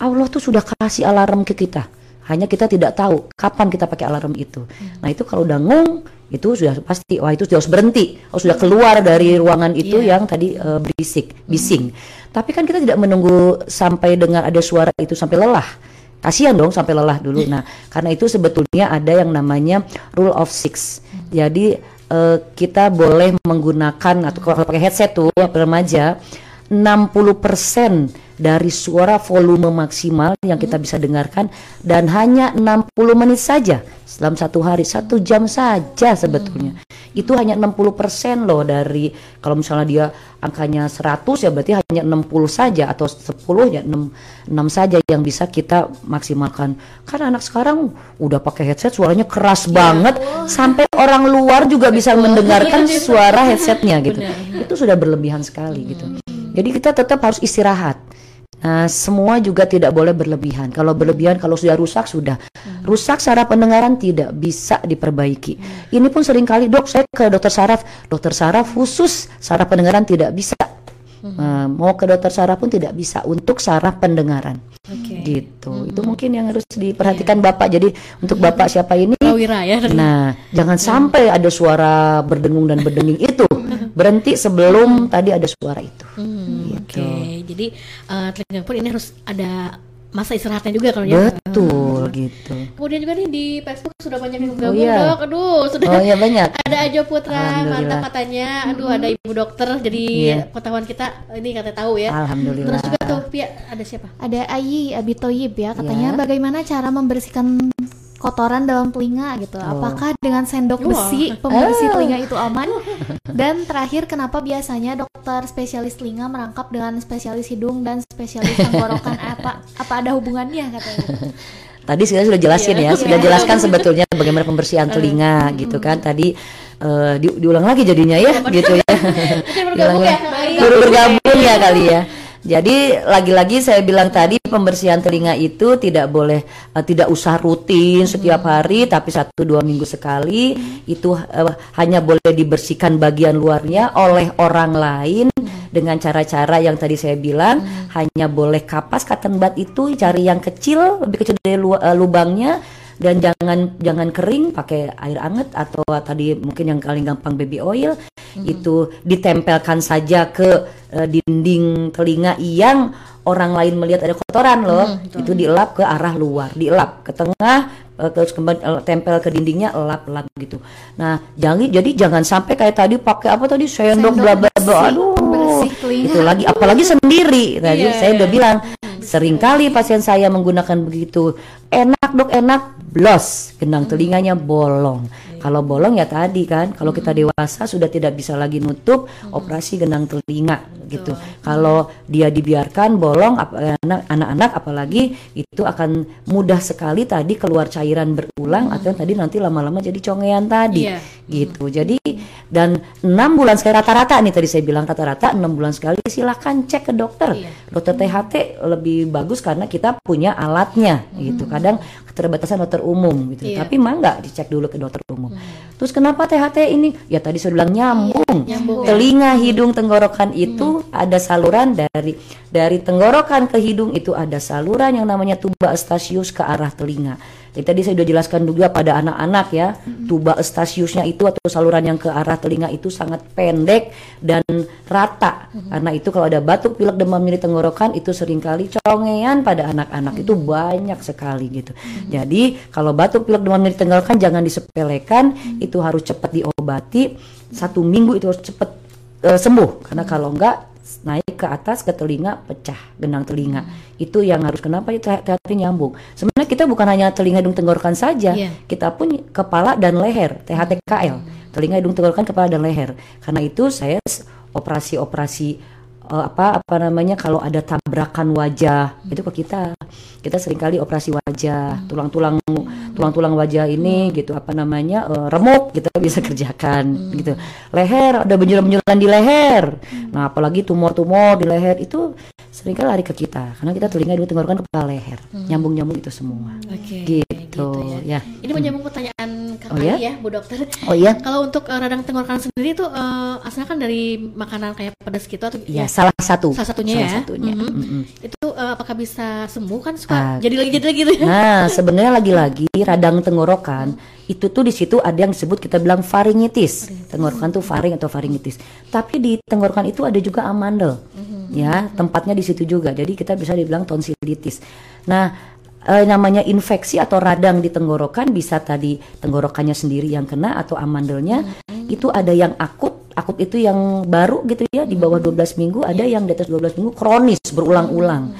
Allah tuh sudah kasih alarm ke kita. Hanya kita tidak tahu kapan kita pakai alarm itu. Nah itu kalau udah ngung itu sudah pasti wah itu sudah harus berhenti. Harus sudah keluar dari ruangan itu yang tadi eh, berisik bising. Tapi kan kita tidak menunggu sampai dengar ada suara itu sampai lelah. Kasihan dong sampai lelah dulu. Nah karena itu sebetulnya ada yang namanya rule of six. Jadi eh, kita boleh menggunakan atau kalau pakai headset tuh remaja 60% dari suara volume maksimal yang kita bisa dengarkan dan hanya 60 menit saja dalam satu hari satu jam saja sebetulnya. Itu hanya 60% loh dari kalau misalnya dia angkanya 100 ya berarti hanya 60 saja atau 10 ya 6, 6 saja yang bisa kita maksimalkan. Karena anak sekarang udah pakai headset suaranya keras banget. sampai orang luar juga bisa mendengarkan (laughs) suara headsetnya gitu. Itu sudah berlebihan sekali gitu jadi kita tetap harus istirahat. Nah, semua juga tidak boleh berlebihan. Kalau berlebihan, kalau sudah rusak sudah rusak saraf pendengaran tidak bisa diperbaiki. Ini pun sering kali dok saya ke dokter saraf, dokter saraf khusus saraf pendengaran tidak bisa. Nah, mau ke dokter saraf pun tidak bisa untuk saraf pendengaran. Oke. Gitu. Itu mungkin yang harus diperhatikan bapak. Jadi untuk bapak siapa ini? Prawira ya. Nah, jangan sampai ada suara berdengung dan berdenging itu. (laughs) Berhenti sebelum tadi ada suara itu. Hmm, Gitu. Oke, jadi eh, telinga pun ini harus ada masa istirahatnya juga kalau ya. Betul gitu. Kemudian juga nih di Facebook sudah banyak yang gabung iya. dok. Aduh, sudah Oh iya banyak. ada Ajo Putra, mantap katanya. Aduh, ada ibu dokter. Jadi Iya. pengetahuan kita ini kata tahu ya. Alhamdulillah. Terus juga tuh Pia ada siapa? Ada Ayi Abitoyib ya katanya Ya. bagaimana cara membersihkan kotoran dalam telinga gitu. Oh. Apakah dengan sendok besi pembersih Ah. telinga itu aman? Dan terakhir kenapa biasanya dokter spesialis telinga merangkap dengan spesialis hidung dan spesialis tenggorokan (laughs) apa apa ada hubungannya katanya? Tadi saya sudah jelasin ya, sudah jelaskan sebetulnya bagaimana pembersihan telinga gitu kan. Tadi eh, di- diulang lagi jadinya ya, gitu ya. ya? Baru bergabung ya kali ya. Jadi lagi-lagi saya bilang tadi pembersihan telinga itu tidak boleh eh, tidak usah rutin setiap hari tapi satu dua minggu sekali. Itu eh, hanya boleh dibersihkan bagian luarnya oleh orang lain dengan cara-cara yang tadi saya bilang. Hanya boleh kapas cotton bud itu cari yang kecil lebih kecil dari lu- eh, lubangnya dan jangan jangan kering pakai air anget atau tadi mungkin yang paling gampang baby oil. Itu ditempelkan saja ke eh, dinding telinga yang orang lain melihat ada kotoran loh. Itu dielap ke arah luar dielap ke tengah eh, terus kembali eh, tempel ke dindingnya elap-elap gitu. Nah jangan jadi jangan sampai kayak tadi pakai apa tadi sendok bla bla bla besi, aduh. bersih itu lagi apalagi sendiri. Tadi Iya, saya udah iya. bilang sering kali pasien saya menggunakan begitu enak dok enak. Blos gendang telinganya bolong kalau bolong ya tadi kan kalau kita dewasa sudah tidak bisa lagi nutup operasi gendang telinga gitu. Kalau dia dibiarkan bolong anak- anak-anak apalagi itu akan mudah sekali tadi keluar cairan berulang atau tadi nanti lama-lama jadi congean tadi Iya. gitu. Jadi dan enam bulan sekali rata-rata nih tadi saya bilang rata-rata enam bulan sekali silahkan cek ke dokter. Iya. dokter THT lebih bagus karena kita punya alatnya gitu. Kadang keterbatasan dokter umum gitu. Iya. tapi mah nggak dicek dulu ke dokter umum. Terus kenapa THT ini? Ya tadi saya bilang nyambung, nyambung, ya. telinga hidung tenggorokan itu ada saluran dari dari tenggorokan ke hidung itu ada saluran yang namanya tuba eustachius ke arah telinga jadi tadi saya sudah jelaskan juga pada anak-anak ya, tuba eustachiusnya itu atau saluran yang ke arah telinga itu sangat pendek dan rata. Karena itu kalau ada batuk, pilek, demam nyeri tenggorokan itu sering kali congean pada anak-anak. Itu banyak sekali gitu. Jadi kalau batuk, pilek, demam nyeri tenggorokan jangan disepelekan, itu harus cepat diobati. Satu minggu itu harus cepat eh, sembuh. Karena kalau enggak naik ke atas ke telinga pecah genang telinga. Itu yang harus kenapa itu THT nyambung? Sebenarnya kita bukan hanya telinga hidung tenggorokan saja Iya. kita pun kepala dan leher THTKL telinga hidung tenggorokan kepala dan leher. Karena itu saya operasi-operasi eh, apa apa namanya kalau ada tabrakan wajah itu ke kita. Kita sering kali operasi wajah tulang-tulang tulang-tulang wajah ini gitu apa namanya eh, remuk kita (laughs) bisa kerjakan gitu. Leher ada benjolan-benjolan di leher. Nah apalagi tumor-tumor di leher itu sering kali lari ke kita karena kita telinga hidung tenggorokan kepala leher nyambung-nyambung itu semua. Oke. gitu, ya. ya Ini menyambung pertanyaan Kak Oh, ya? ya, Bu Dokter. oh iya Kalau untuk eh, radang tenggorokan sendiri itu eh, asalnya kan dari makanan kayak pedas gitu atau ya salah satu salah satunya salah ya. satunya Mhm. Mm-mm. Itu eh, apakah bisa sembuh kan suka Ah. jadi lagi jadi lagi gitu ya? Nah, (laughs) sebenarnya lagi-lagi radang tenggorokan itu tuh di situ ada yang disebut kita bilang faringitis. Tenggorokan tuh faring atau faringitis. Tapi di tenggorokan itu ada juga amandel. Ya, tempatnya di situ juga. Jadi kita bisa dibilang tonsilitis. Nah, eh, namanya infeksi atau radang di tenggorokan bisa tadi tenggorokannya sendiri yang kena atau amandelnya itu ada yang akut. Akut itu yang baru gitu ya di bawah 12 minggu ada yang di atas 12 minggu kronis berulang-ulang.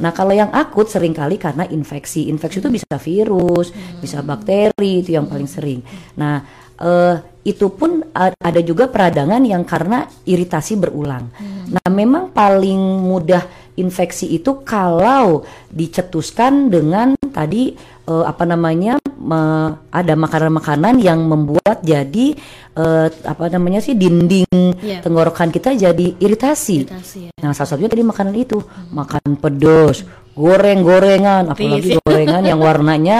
Nah, kalau yang akut sering kali karena infeksi. Infeksi itu bisa virus, bisa bakteri, itu yang paling sering. Nah, eh, itu pun ada juga peradangan yang karena iritasi berulang. Nah, memang paling mudah infeksi itu kalau dicetuskan dengan tadi eh, apa namanya me- ada makanan-makanan yang membuat jadi eh, apa namanya sih dinding Iya. tenggorokan kita jadi iritasi. Iritasi ya. Nah, salah satunya tadi makanan itu, makan pedas, goreng-gorengan, apalagi gorengan yang warnanya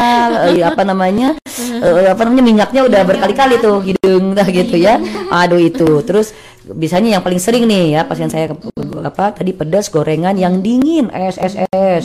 eh, apa namanya? (laughs) eh, apa namanya minyaknya udah berkali-kali tuh hidung dah gitu ya. Aduh itu. Terus biasanya yang paling sering nih ya pasien saya apa tadi pedas gorengan yang dingin, es es es.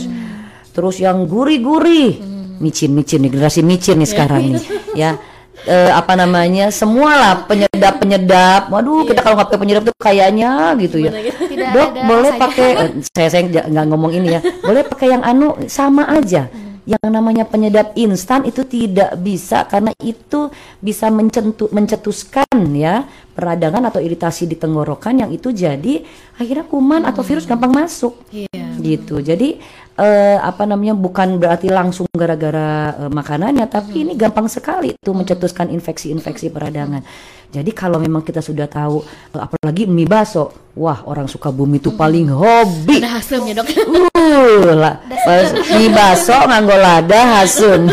Terus yang gurih-gurih. Micin-micin nih generasi micin nih sekarang nih. (laughs) Ya. Eh, apa namanya semua lah penyedap penyedap waduh kita kalau nggak pakai penyedap tuh kayaknya gitu ya Tidak Dok, ada boleh rasanya. pakai eh, (laughs) saya saya nggak ngomong ini ya. Boleh pakai yang anu sama aja. Yang namanya penyedap instan itu tidak bisa karena itu bisa mencentu, mencetuskan ya peradangan atau iritasi di tenggorokan yang itu jadi akhirnya kuman atau virus gampang masuk Iya. gitu. Jadi eh, apa namanya bukan berarti langsung gara-gara eh, makanannya, tapi ini gampang sekali itu mencetuskan infeksi-infeksi peradangan. Jadi kalau memang kita sudah tahu, eh, apalagi mie baso, wah orang suka bumi itu paling hobi. Ada hasilnya dok. Uh, lah, pas mie baso nganggo lada hasun.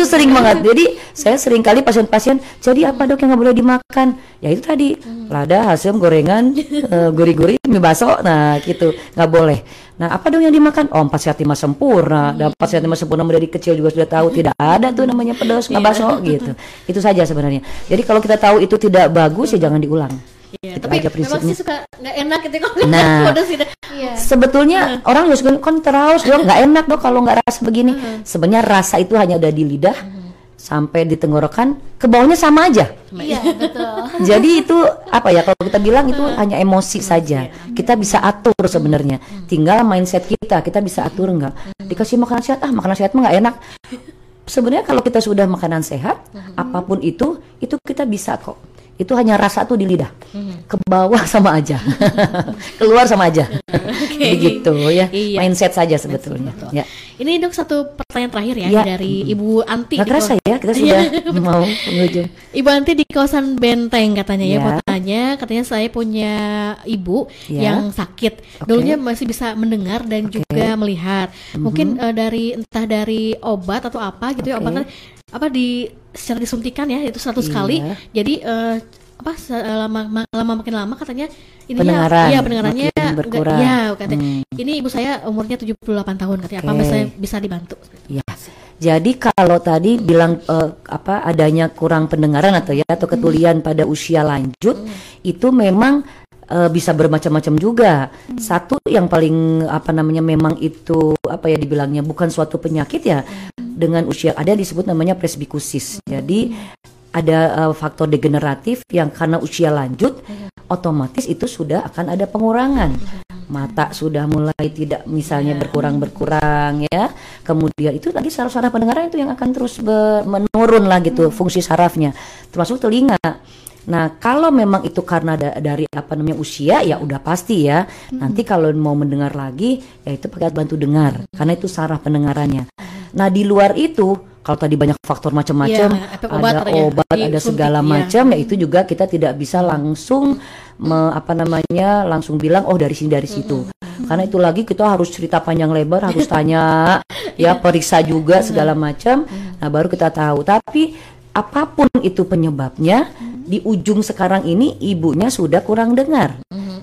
itu sering banget. Jadi saya sering kali pasien-pasien, jadi apa dok yang nggak boleh dimakan? Ya itu tadi lada, hasum, gorengan, eh, gurih-gurih, mie baso. Nah gitu nggak boleh. Nah apa dong yang dimakan? Oh empat sehat lima sempurna. Dan empat sehat lima sempurna dari kecil juga sudah tahu tidak ada tuh namanya pedas nggak baso gitu. Itu saja sebenarnya. Jadi kalau kita tahu itu tidak bagus ya jangan diulang. Iya, Itu tapi aja memang sih suka nggak enak gitu kalau Nah. (laughs) pedas gitu. Iya. Sebetulnya orang juga suka, kan terus dong nggak enak dong kalau nggak rasa begini. Sebenarnya rasa itu hanya ada di lidah sampai di tenggorokan, ke bawahnya sama aja. Iya, betul. (laughs) Jadi itu apa ya kalau kita bilang itu hanya emosi saja. Kita bisa atur sebenarnya. Tinggal mindset kita, kita bisa atur nggak. Dikasih makanan sehat, ah makanan sehat mah nggak enak. Sebenarnya kalau kita sudah makanan sehat, apa pun itu, itu kita bisa kok. Itu hanya rasa tuh di lidah. Ke bawah sama aja. (laughs) Keluar sama aja. (laughs) Begitu ya. Iya. Mindset saja sebetulnya. Ya. Ini dok satu pertanyaan terakhir ya Iya. dari (laughs) Ibu Anti. Di kerasa ya kita sudah mau penghujung. Ibu Anti di kawasan Benteng katanya ya, Ya. tanya, katanya saya punya ibu Ya. yang sakit, Oke. dulunya masih bisa mendengar dan juga melihat. Mungkin eh, dari entah dari obat atau apa gitu ya, Mhm. Oke. obat kan apa di secara disuntikan ya itu 100 kali. Iya. Jadi eh, apa se- lama ma- lama makin lama katanya Pendengaran iya pendengarannya makin enggak- berkurang. iya katanya. Hmm. Ini ibu saya umurnya 78 tahun katanya. Apa Oke. bisa dibantu? Ya. Jadi kalau tadi bilang eh, apa adanya kurang pendengaran atau ya atau ketulian pada usia lanjut itu memang eh, bisa bermacam-macam juga. Satu yang paling apa namanya memang itu apa ya dibilangnya bukan suatu penyakit ya dengan usia ada disebut namanya presbikusis. Jadi ada eh, faktor degeneratif yang karena usia lanjut otomatis itu sudah akan ada pengurangan. Mata sudah mulai tidak misalnya berkurang-berkurang ya. Kemudian itu lagi saraf-saraf pendengaran itu yang akan terus menurun lah gitu fungsi sarafnya termasuk telinga. Nah kalau memang itu karena da- dari apa namanya usia ya udah pasti ya. Nanti kalau mau mendengar lagi ya itu pakai bantu dengar karena itu saraf pendengarannya. Nah di luar itu kalau tadi banyak faktor macam-macam Iya, efek obat ada katanya, obat ada disuntik, segala iya. macam ya itu juga kita tidak bisa langsung me- apa namanya langsung bilang oh dari sini dari situ. Karena itu lagi kita harus cerita panjang lebar harus (laughs) tanya ya periksa juga segala macam. Nah baru kita tahu. Tapi apa pun itu penyebabnya di ujung sekarang ini ibunya sudah kurang dengar.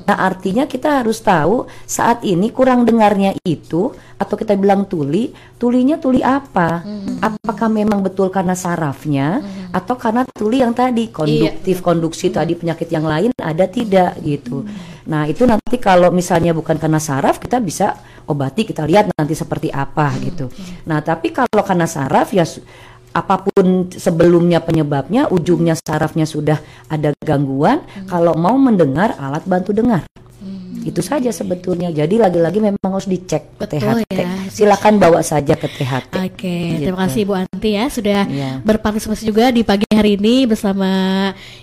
Nah, artinya kita harus tahu saat ini kurang dengarnya itu atau kita bilang tuli, tulinya tuli apa? Apakah memang betul karena sarafnya atau karena tuli yang tadi konduktif, konduksi tadi penyakit yang lain ada tidak gitu. Nah, itu nanti kalau misalnya bukan karena saraf kita bisa obati, kita lihat nanti seperti apa gitu. Nah, tapi kalau karena saraf ya apa pun sebelumnya penyebabnya ujungnya sarafnya sudah ada gangguan kalau mau mendengar alat bantu dengar Itu saja sebetulnya. Jadi lagi-lagi memang harus dicek ke Betul THT. ya. Silakan bawa saja ke THT. Oke, terima Gitu. kasih Bu Anti ya sudah Iya. berpartisipasi juga di pagi hari ini bersama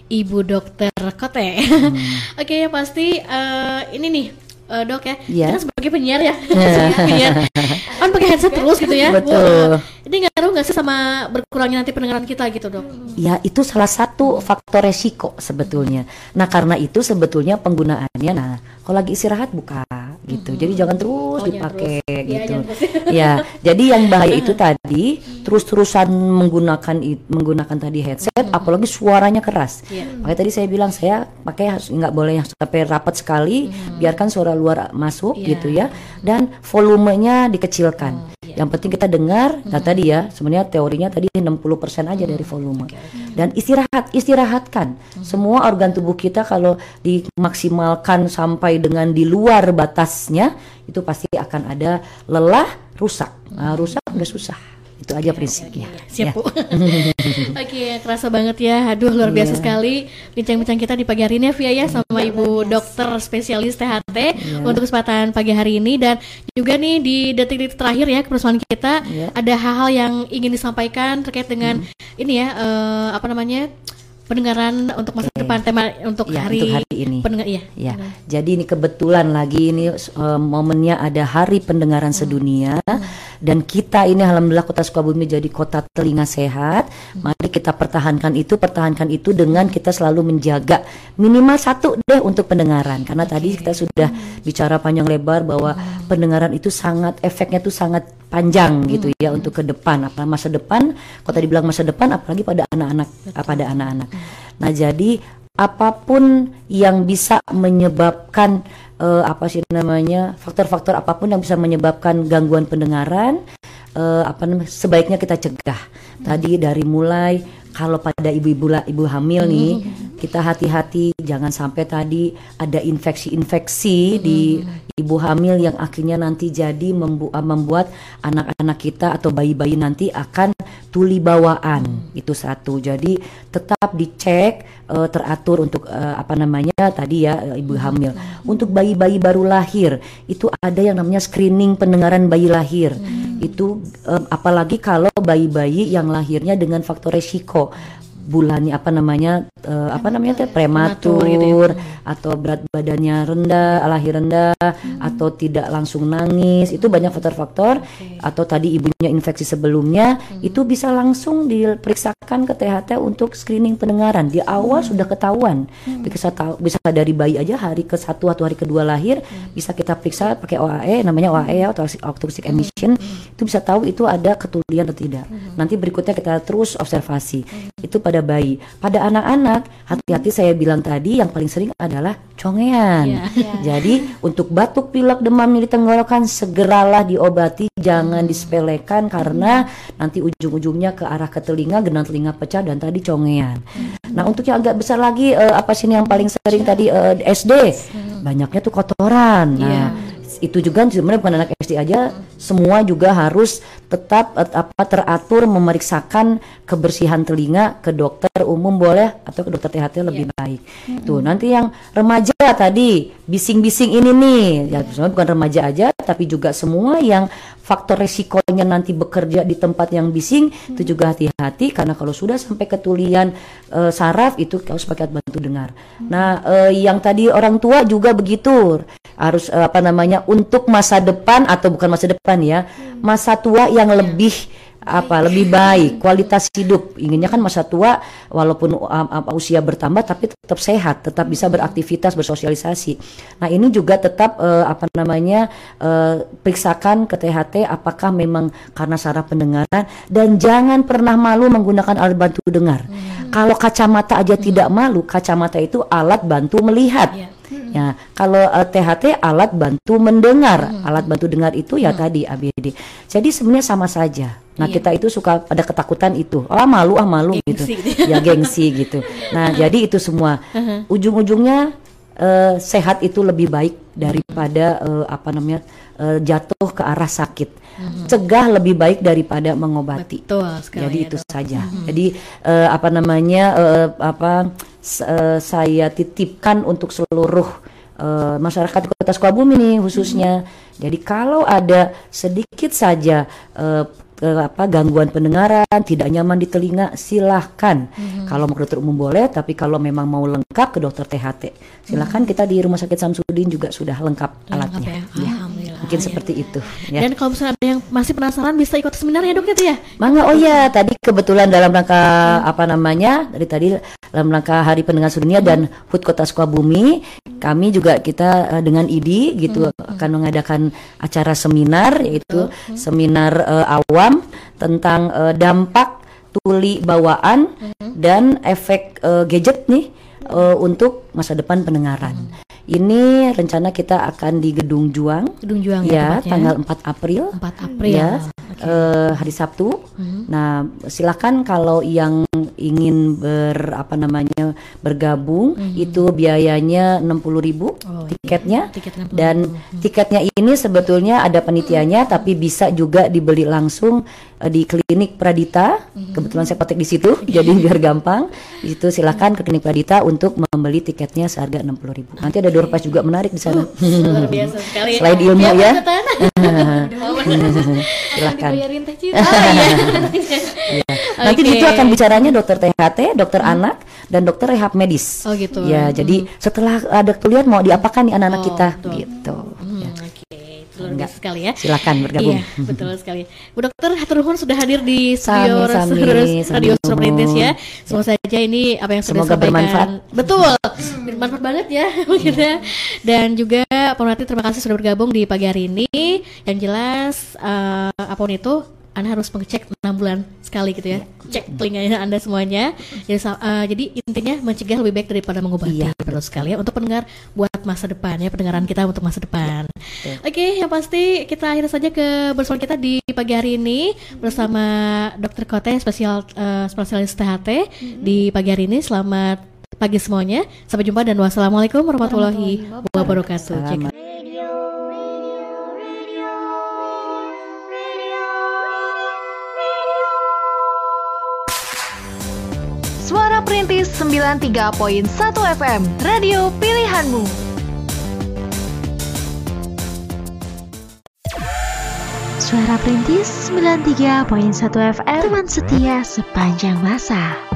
Ibu Dokter Kote. Hmm. (laughs) Oke, yang pasti eh, ini nih eh, dok ya, Iya. kita sebagai penyiar ya, (laughs) sebagai penyiar, (laughs) kan pakai headset terus gitu ya. Betul. eh, ini ngaruh nggak sih sama berkurangnya nanti pendengaran kita gitu dok? Ya, itu salah satu faktor resiko sebetulnya. Nah, karena itu sebetulnya penggunaannya nah, kalau lagi istirahat buka gitu. Jadi jangan terus Oh, jangan dipakai terus. Iya, gitu. terus. (laughs) ya, jadi yang bahaya (laughs) itu tadi terus-terusan menggunakan menggunakan tadi headset apalagi suaranya keras. Iya. Makanya tadi saya bilang saya pakai nggak boleh yang sampai rapat sekali, biarkan suara luar masuk Iya. gitu ya. Dan volumenya dikecilkan. Yang penting kita dengar, nah tadi ya, sebenarnya teorinya tadi 60% aja dari volume. Dan istirahat, istirahatkan. Semua organ tubuh kita kalau dimaksimalkan sampai dengan di luar batasnya, itu pasti akan ada lelah, rusak. Nah, rusak udah susah. Itu aja prinsipnya. Siap Ya. Bu. (laughs) Oke, kerasa banget ya. Aduh, luar biasa Iya. sekali bincang-bincang kita di pagi hari ini ya Via ya sama Ibu dokter spesialis THT Iya. untuk kesempatan pagi hari ini dan juga nih di detik-detik terakhir ya keperluan kita Iya. ada hal-hal yang ingin disampaikan terkait dengan ini ya eh, apa namanya? Pendengaran untuk masa Oke. depan tema untuk Ya, hari untuk hari ini. pendengar iya. Ya, jadi ini kebetulan lagi ini eh, momennya ada Hari Pendengaran Sedunia. Dan kita ini alhamdulillah Kota Sukabumi jadi kota telinga sehat. Mari kita pertahankan itu, pertahankan itu dengan kita selalu menjaga minimal satu deh untuk pendengaran. Karena tadi kita sudah bicara panjang lebar bahwa pendengaran itu sangat efeknya tuh sangat panjang gitu ya untuk ke depan, apa masa depan. Kalau tadi bilang masa depan, apalagi pada anak-anak, pada anak-anak. Nah jadi apa pun yang bisa menyebabkan eh, apa sih namanya faktor-faktor apa pun yang bisa menyebabkan gangguan pendengaran eh, apa namanya sebaiknya kita cegah. Tadi dari mulai kalau pada ibu-ibu ibu hamil nih kita hati-hati jangan sampai tadi ada infeksi-infeksi di ibu hamil yang akhirnya nanti jadi membu- eh, membuat anak-anak kita atau bayi-bayi nanti akan tuli bawaan. Itu satu. Jadi tetap dicek eh, teratur untuk eh, apa namanya tadi ya ibu hamil. Untuk bayi-bayi baru lahir itu ada yang namanya screening pendengaran bayi lahir. Itu eh, apalagi kalau bayi-bayi yang lahirnya dengan faktor resiko bulannya apa namanya eh, apa namanya teh Prematur prematur gitu ya. atau berat badannya rendah lahir rendah atau tidak langsung nangis itu banyak faktor-faktor. Atau tadi ibunya infeksi sebelumnya itu bisa langsung diperiksakan ke THT untuk screening pendengaran. Di awal sudah ketahuan. Bisa tahu bisa dari bayi aja hari ke satu atau hari kedua lahir bisa kita periksa pakai OAE namanya OAE autopsy autopsy emission. Itu bisa tahu itu ada ketulian atau tidak. Nanti berikutnya kita terus observasi. Itu pada bayi. Pada anak-anak hati-hati saya bilang tadi yang paling sering adalah congean. Iya. jadi untuk batuk pilek demam nyeri tenggorokan segeralah diobati jangan disepelekan karena nanti ujung-ujungnya ke arah ke telinga genang telinga pecah dan tadi congean. Nah untuk yang agak besar lagi eh, apa sih ini yang paling sering tadi eh, SD banyaknya tuh kotoran. Nah itu juga sebenarnya bukan anak SD aja. Semua juga harus tetap eh, apa teratur memeriksakan kebersihan telinga ke dokter umum boleh atau ke dokter THT lebih baik. Tuh nanti yang remaja tadi bising-bising ini nih. Ya sebenarnya bukan remaja aja tapi juga semua yang faktor resikonya nanti bekerja di tempat yang bising itu juga hati-hati. Karena kalau sudah sampai ketulian eh, saraf itu harus pakai alat bantu dengar. Nah eh, yang tadi orang tua juga begitu. Harus eh, apa namanya untuk masa depan atau bukan masa depan ya masa tua yang lebih apa lebih baik kualitas hidup. Inginnya kan masa tua walaupun um, um, usia bertambah tapi tetap sehat tetap bisa beraktivitas bersosialisasi. Nah ini juga tetap eh, apa namanya eh, periksakan ke THT apakah memang karena saraf pendengaran dan jangan pernah malu menggunakan alat bantu dengar. Kalau kacamata aja tidak malu kacamata itu alat bantu melihat. Iya. Ya, kalau eh, THT alat bantu mendengar, alat bantu dengar itu ya tadi ABD. Jadi sebenarnya sama saja. Nah, Iya. kita itu suka pada ketakutan itu. Ah, malu ah malu gitu. Gengsi gitu. (laughs) ya gengsi gitu. Nah, jadi itu semua. Ujung-ujungnya eh, sehat itu lebih baik daripada eh, apa namanya? eh, jatuh ke arah sakit. Cegah lebih baik daripada mengobati. Betul Jadi itu Dok. saja. Jadi eh, apa namanya eh, apa eh, saya titipkan untuk seluruh eh, masyarakat Kota Sukabumi nih khususnya. Jadi kalau ada sedikit saja eh, ke apa gangguan pendengaran, tidak nyaman di telinga, silahkan. Kalau mau ke dokter umum boleh, tapi kalau memang mau lengkap ke dokter THT, silahkan kita di Rumah Sakit Samsudin juga sudah lengkap Lengkap alatnya. ya. Ya. Mungkin Ya. seperti itu. Ya. Dan kalau misalnya ada yang masih penasaran bisa ikut seminar ya dok itu ya? Mangga oh ya tadi kebetulan dalam rangka apa namanya dari tadi dalam rangka Hari Pendengar Sedunia dan HUT Kota Sukabumi kami juga kita eh, dengan IDI gitu akan mengadakan acara seminar yaitu seminar eh, awam tentang eh, dampak tuli bawaan dan efek eh, gadget nih eh, untuk masa depan pendengaran. Ini rencana kita akan di Gedung Juang Gedung Juang ya tempatnya. tanggal 4 April 4 April. ya Oke. eh, hari Sabtu. Mhm. Nah, silakan kalau yang ingin ber apa namanya bergabung itu biayanya 60.000 Mhm. Oh, tiketnya tiket 60.000. dan tiketnya ini sebetulnya ada penitiannya tapi bisa juga dibeli langsung di klinik Pradita. Kebetulan saya praktek di situ (laughs) jadi biar gampang. Di situ silakan ke klinik Pradita untuk membeli tiketnya seharga 60.000. Nanti ada door prize juga menarik di sana. Luar biasa sekali. Selain ilmu (laughs) (laughs) Iya, ya. Ciu. Oh iya. Nanti Oke. di situ akan bicaranya dokter THT, dokter anak, dan dokter rehab medis. Oh gitu. Ya, jadi setelah ada kuliah mau diapakan nih anak-anak Oh, kita betul. gitu. Hmm, Ya, itu luar Enggak. biasa sekali ya. Silakan bergabung. Iya, betul sekali. Bu Dokter Hatur Nuhun sudah hadir di studio Radio sami Suara Perintis nuhun. ya. Semoga saja ini apa yang sudah Semoga disampaikan. bermanfaat. Betul. bermanfaat banget ya (laughs) begitu ya. Dan juga pemerhati terima kasih sudah bergabung di pagi hari ini. Yang jelas eh, apa pun itu anda harus mengecek enam bulan sekali gitu ya, cek telinganya anda semuanya. Jadi, sa- eh, jadi intinya mencegah lebih baik daripada mengobati. Iya. Betul sekali ya untuk pendengar buat masa depan ya pendengaran kita untuk masa depan. Oke, yang pasti kita akhir saja ke bersama kita di pagi hari ini bersama Dokter Kote spesial eh, spesialis THT di pagi hari ini. Selamat pagi semuanya. Sampai jumpa dan wassalamualaikum warahmatullahi wabarakatuh. 93.1 FM, radio pilihanmu. Suara Perintis 93.1 FM, teman setia sepanjang masa.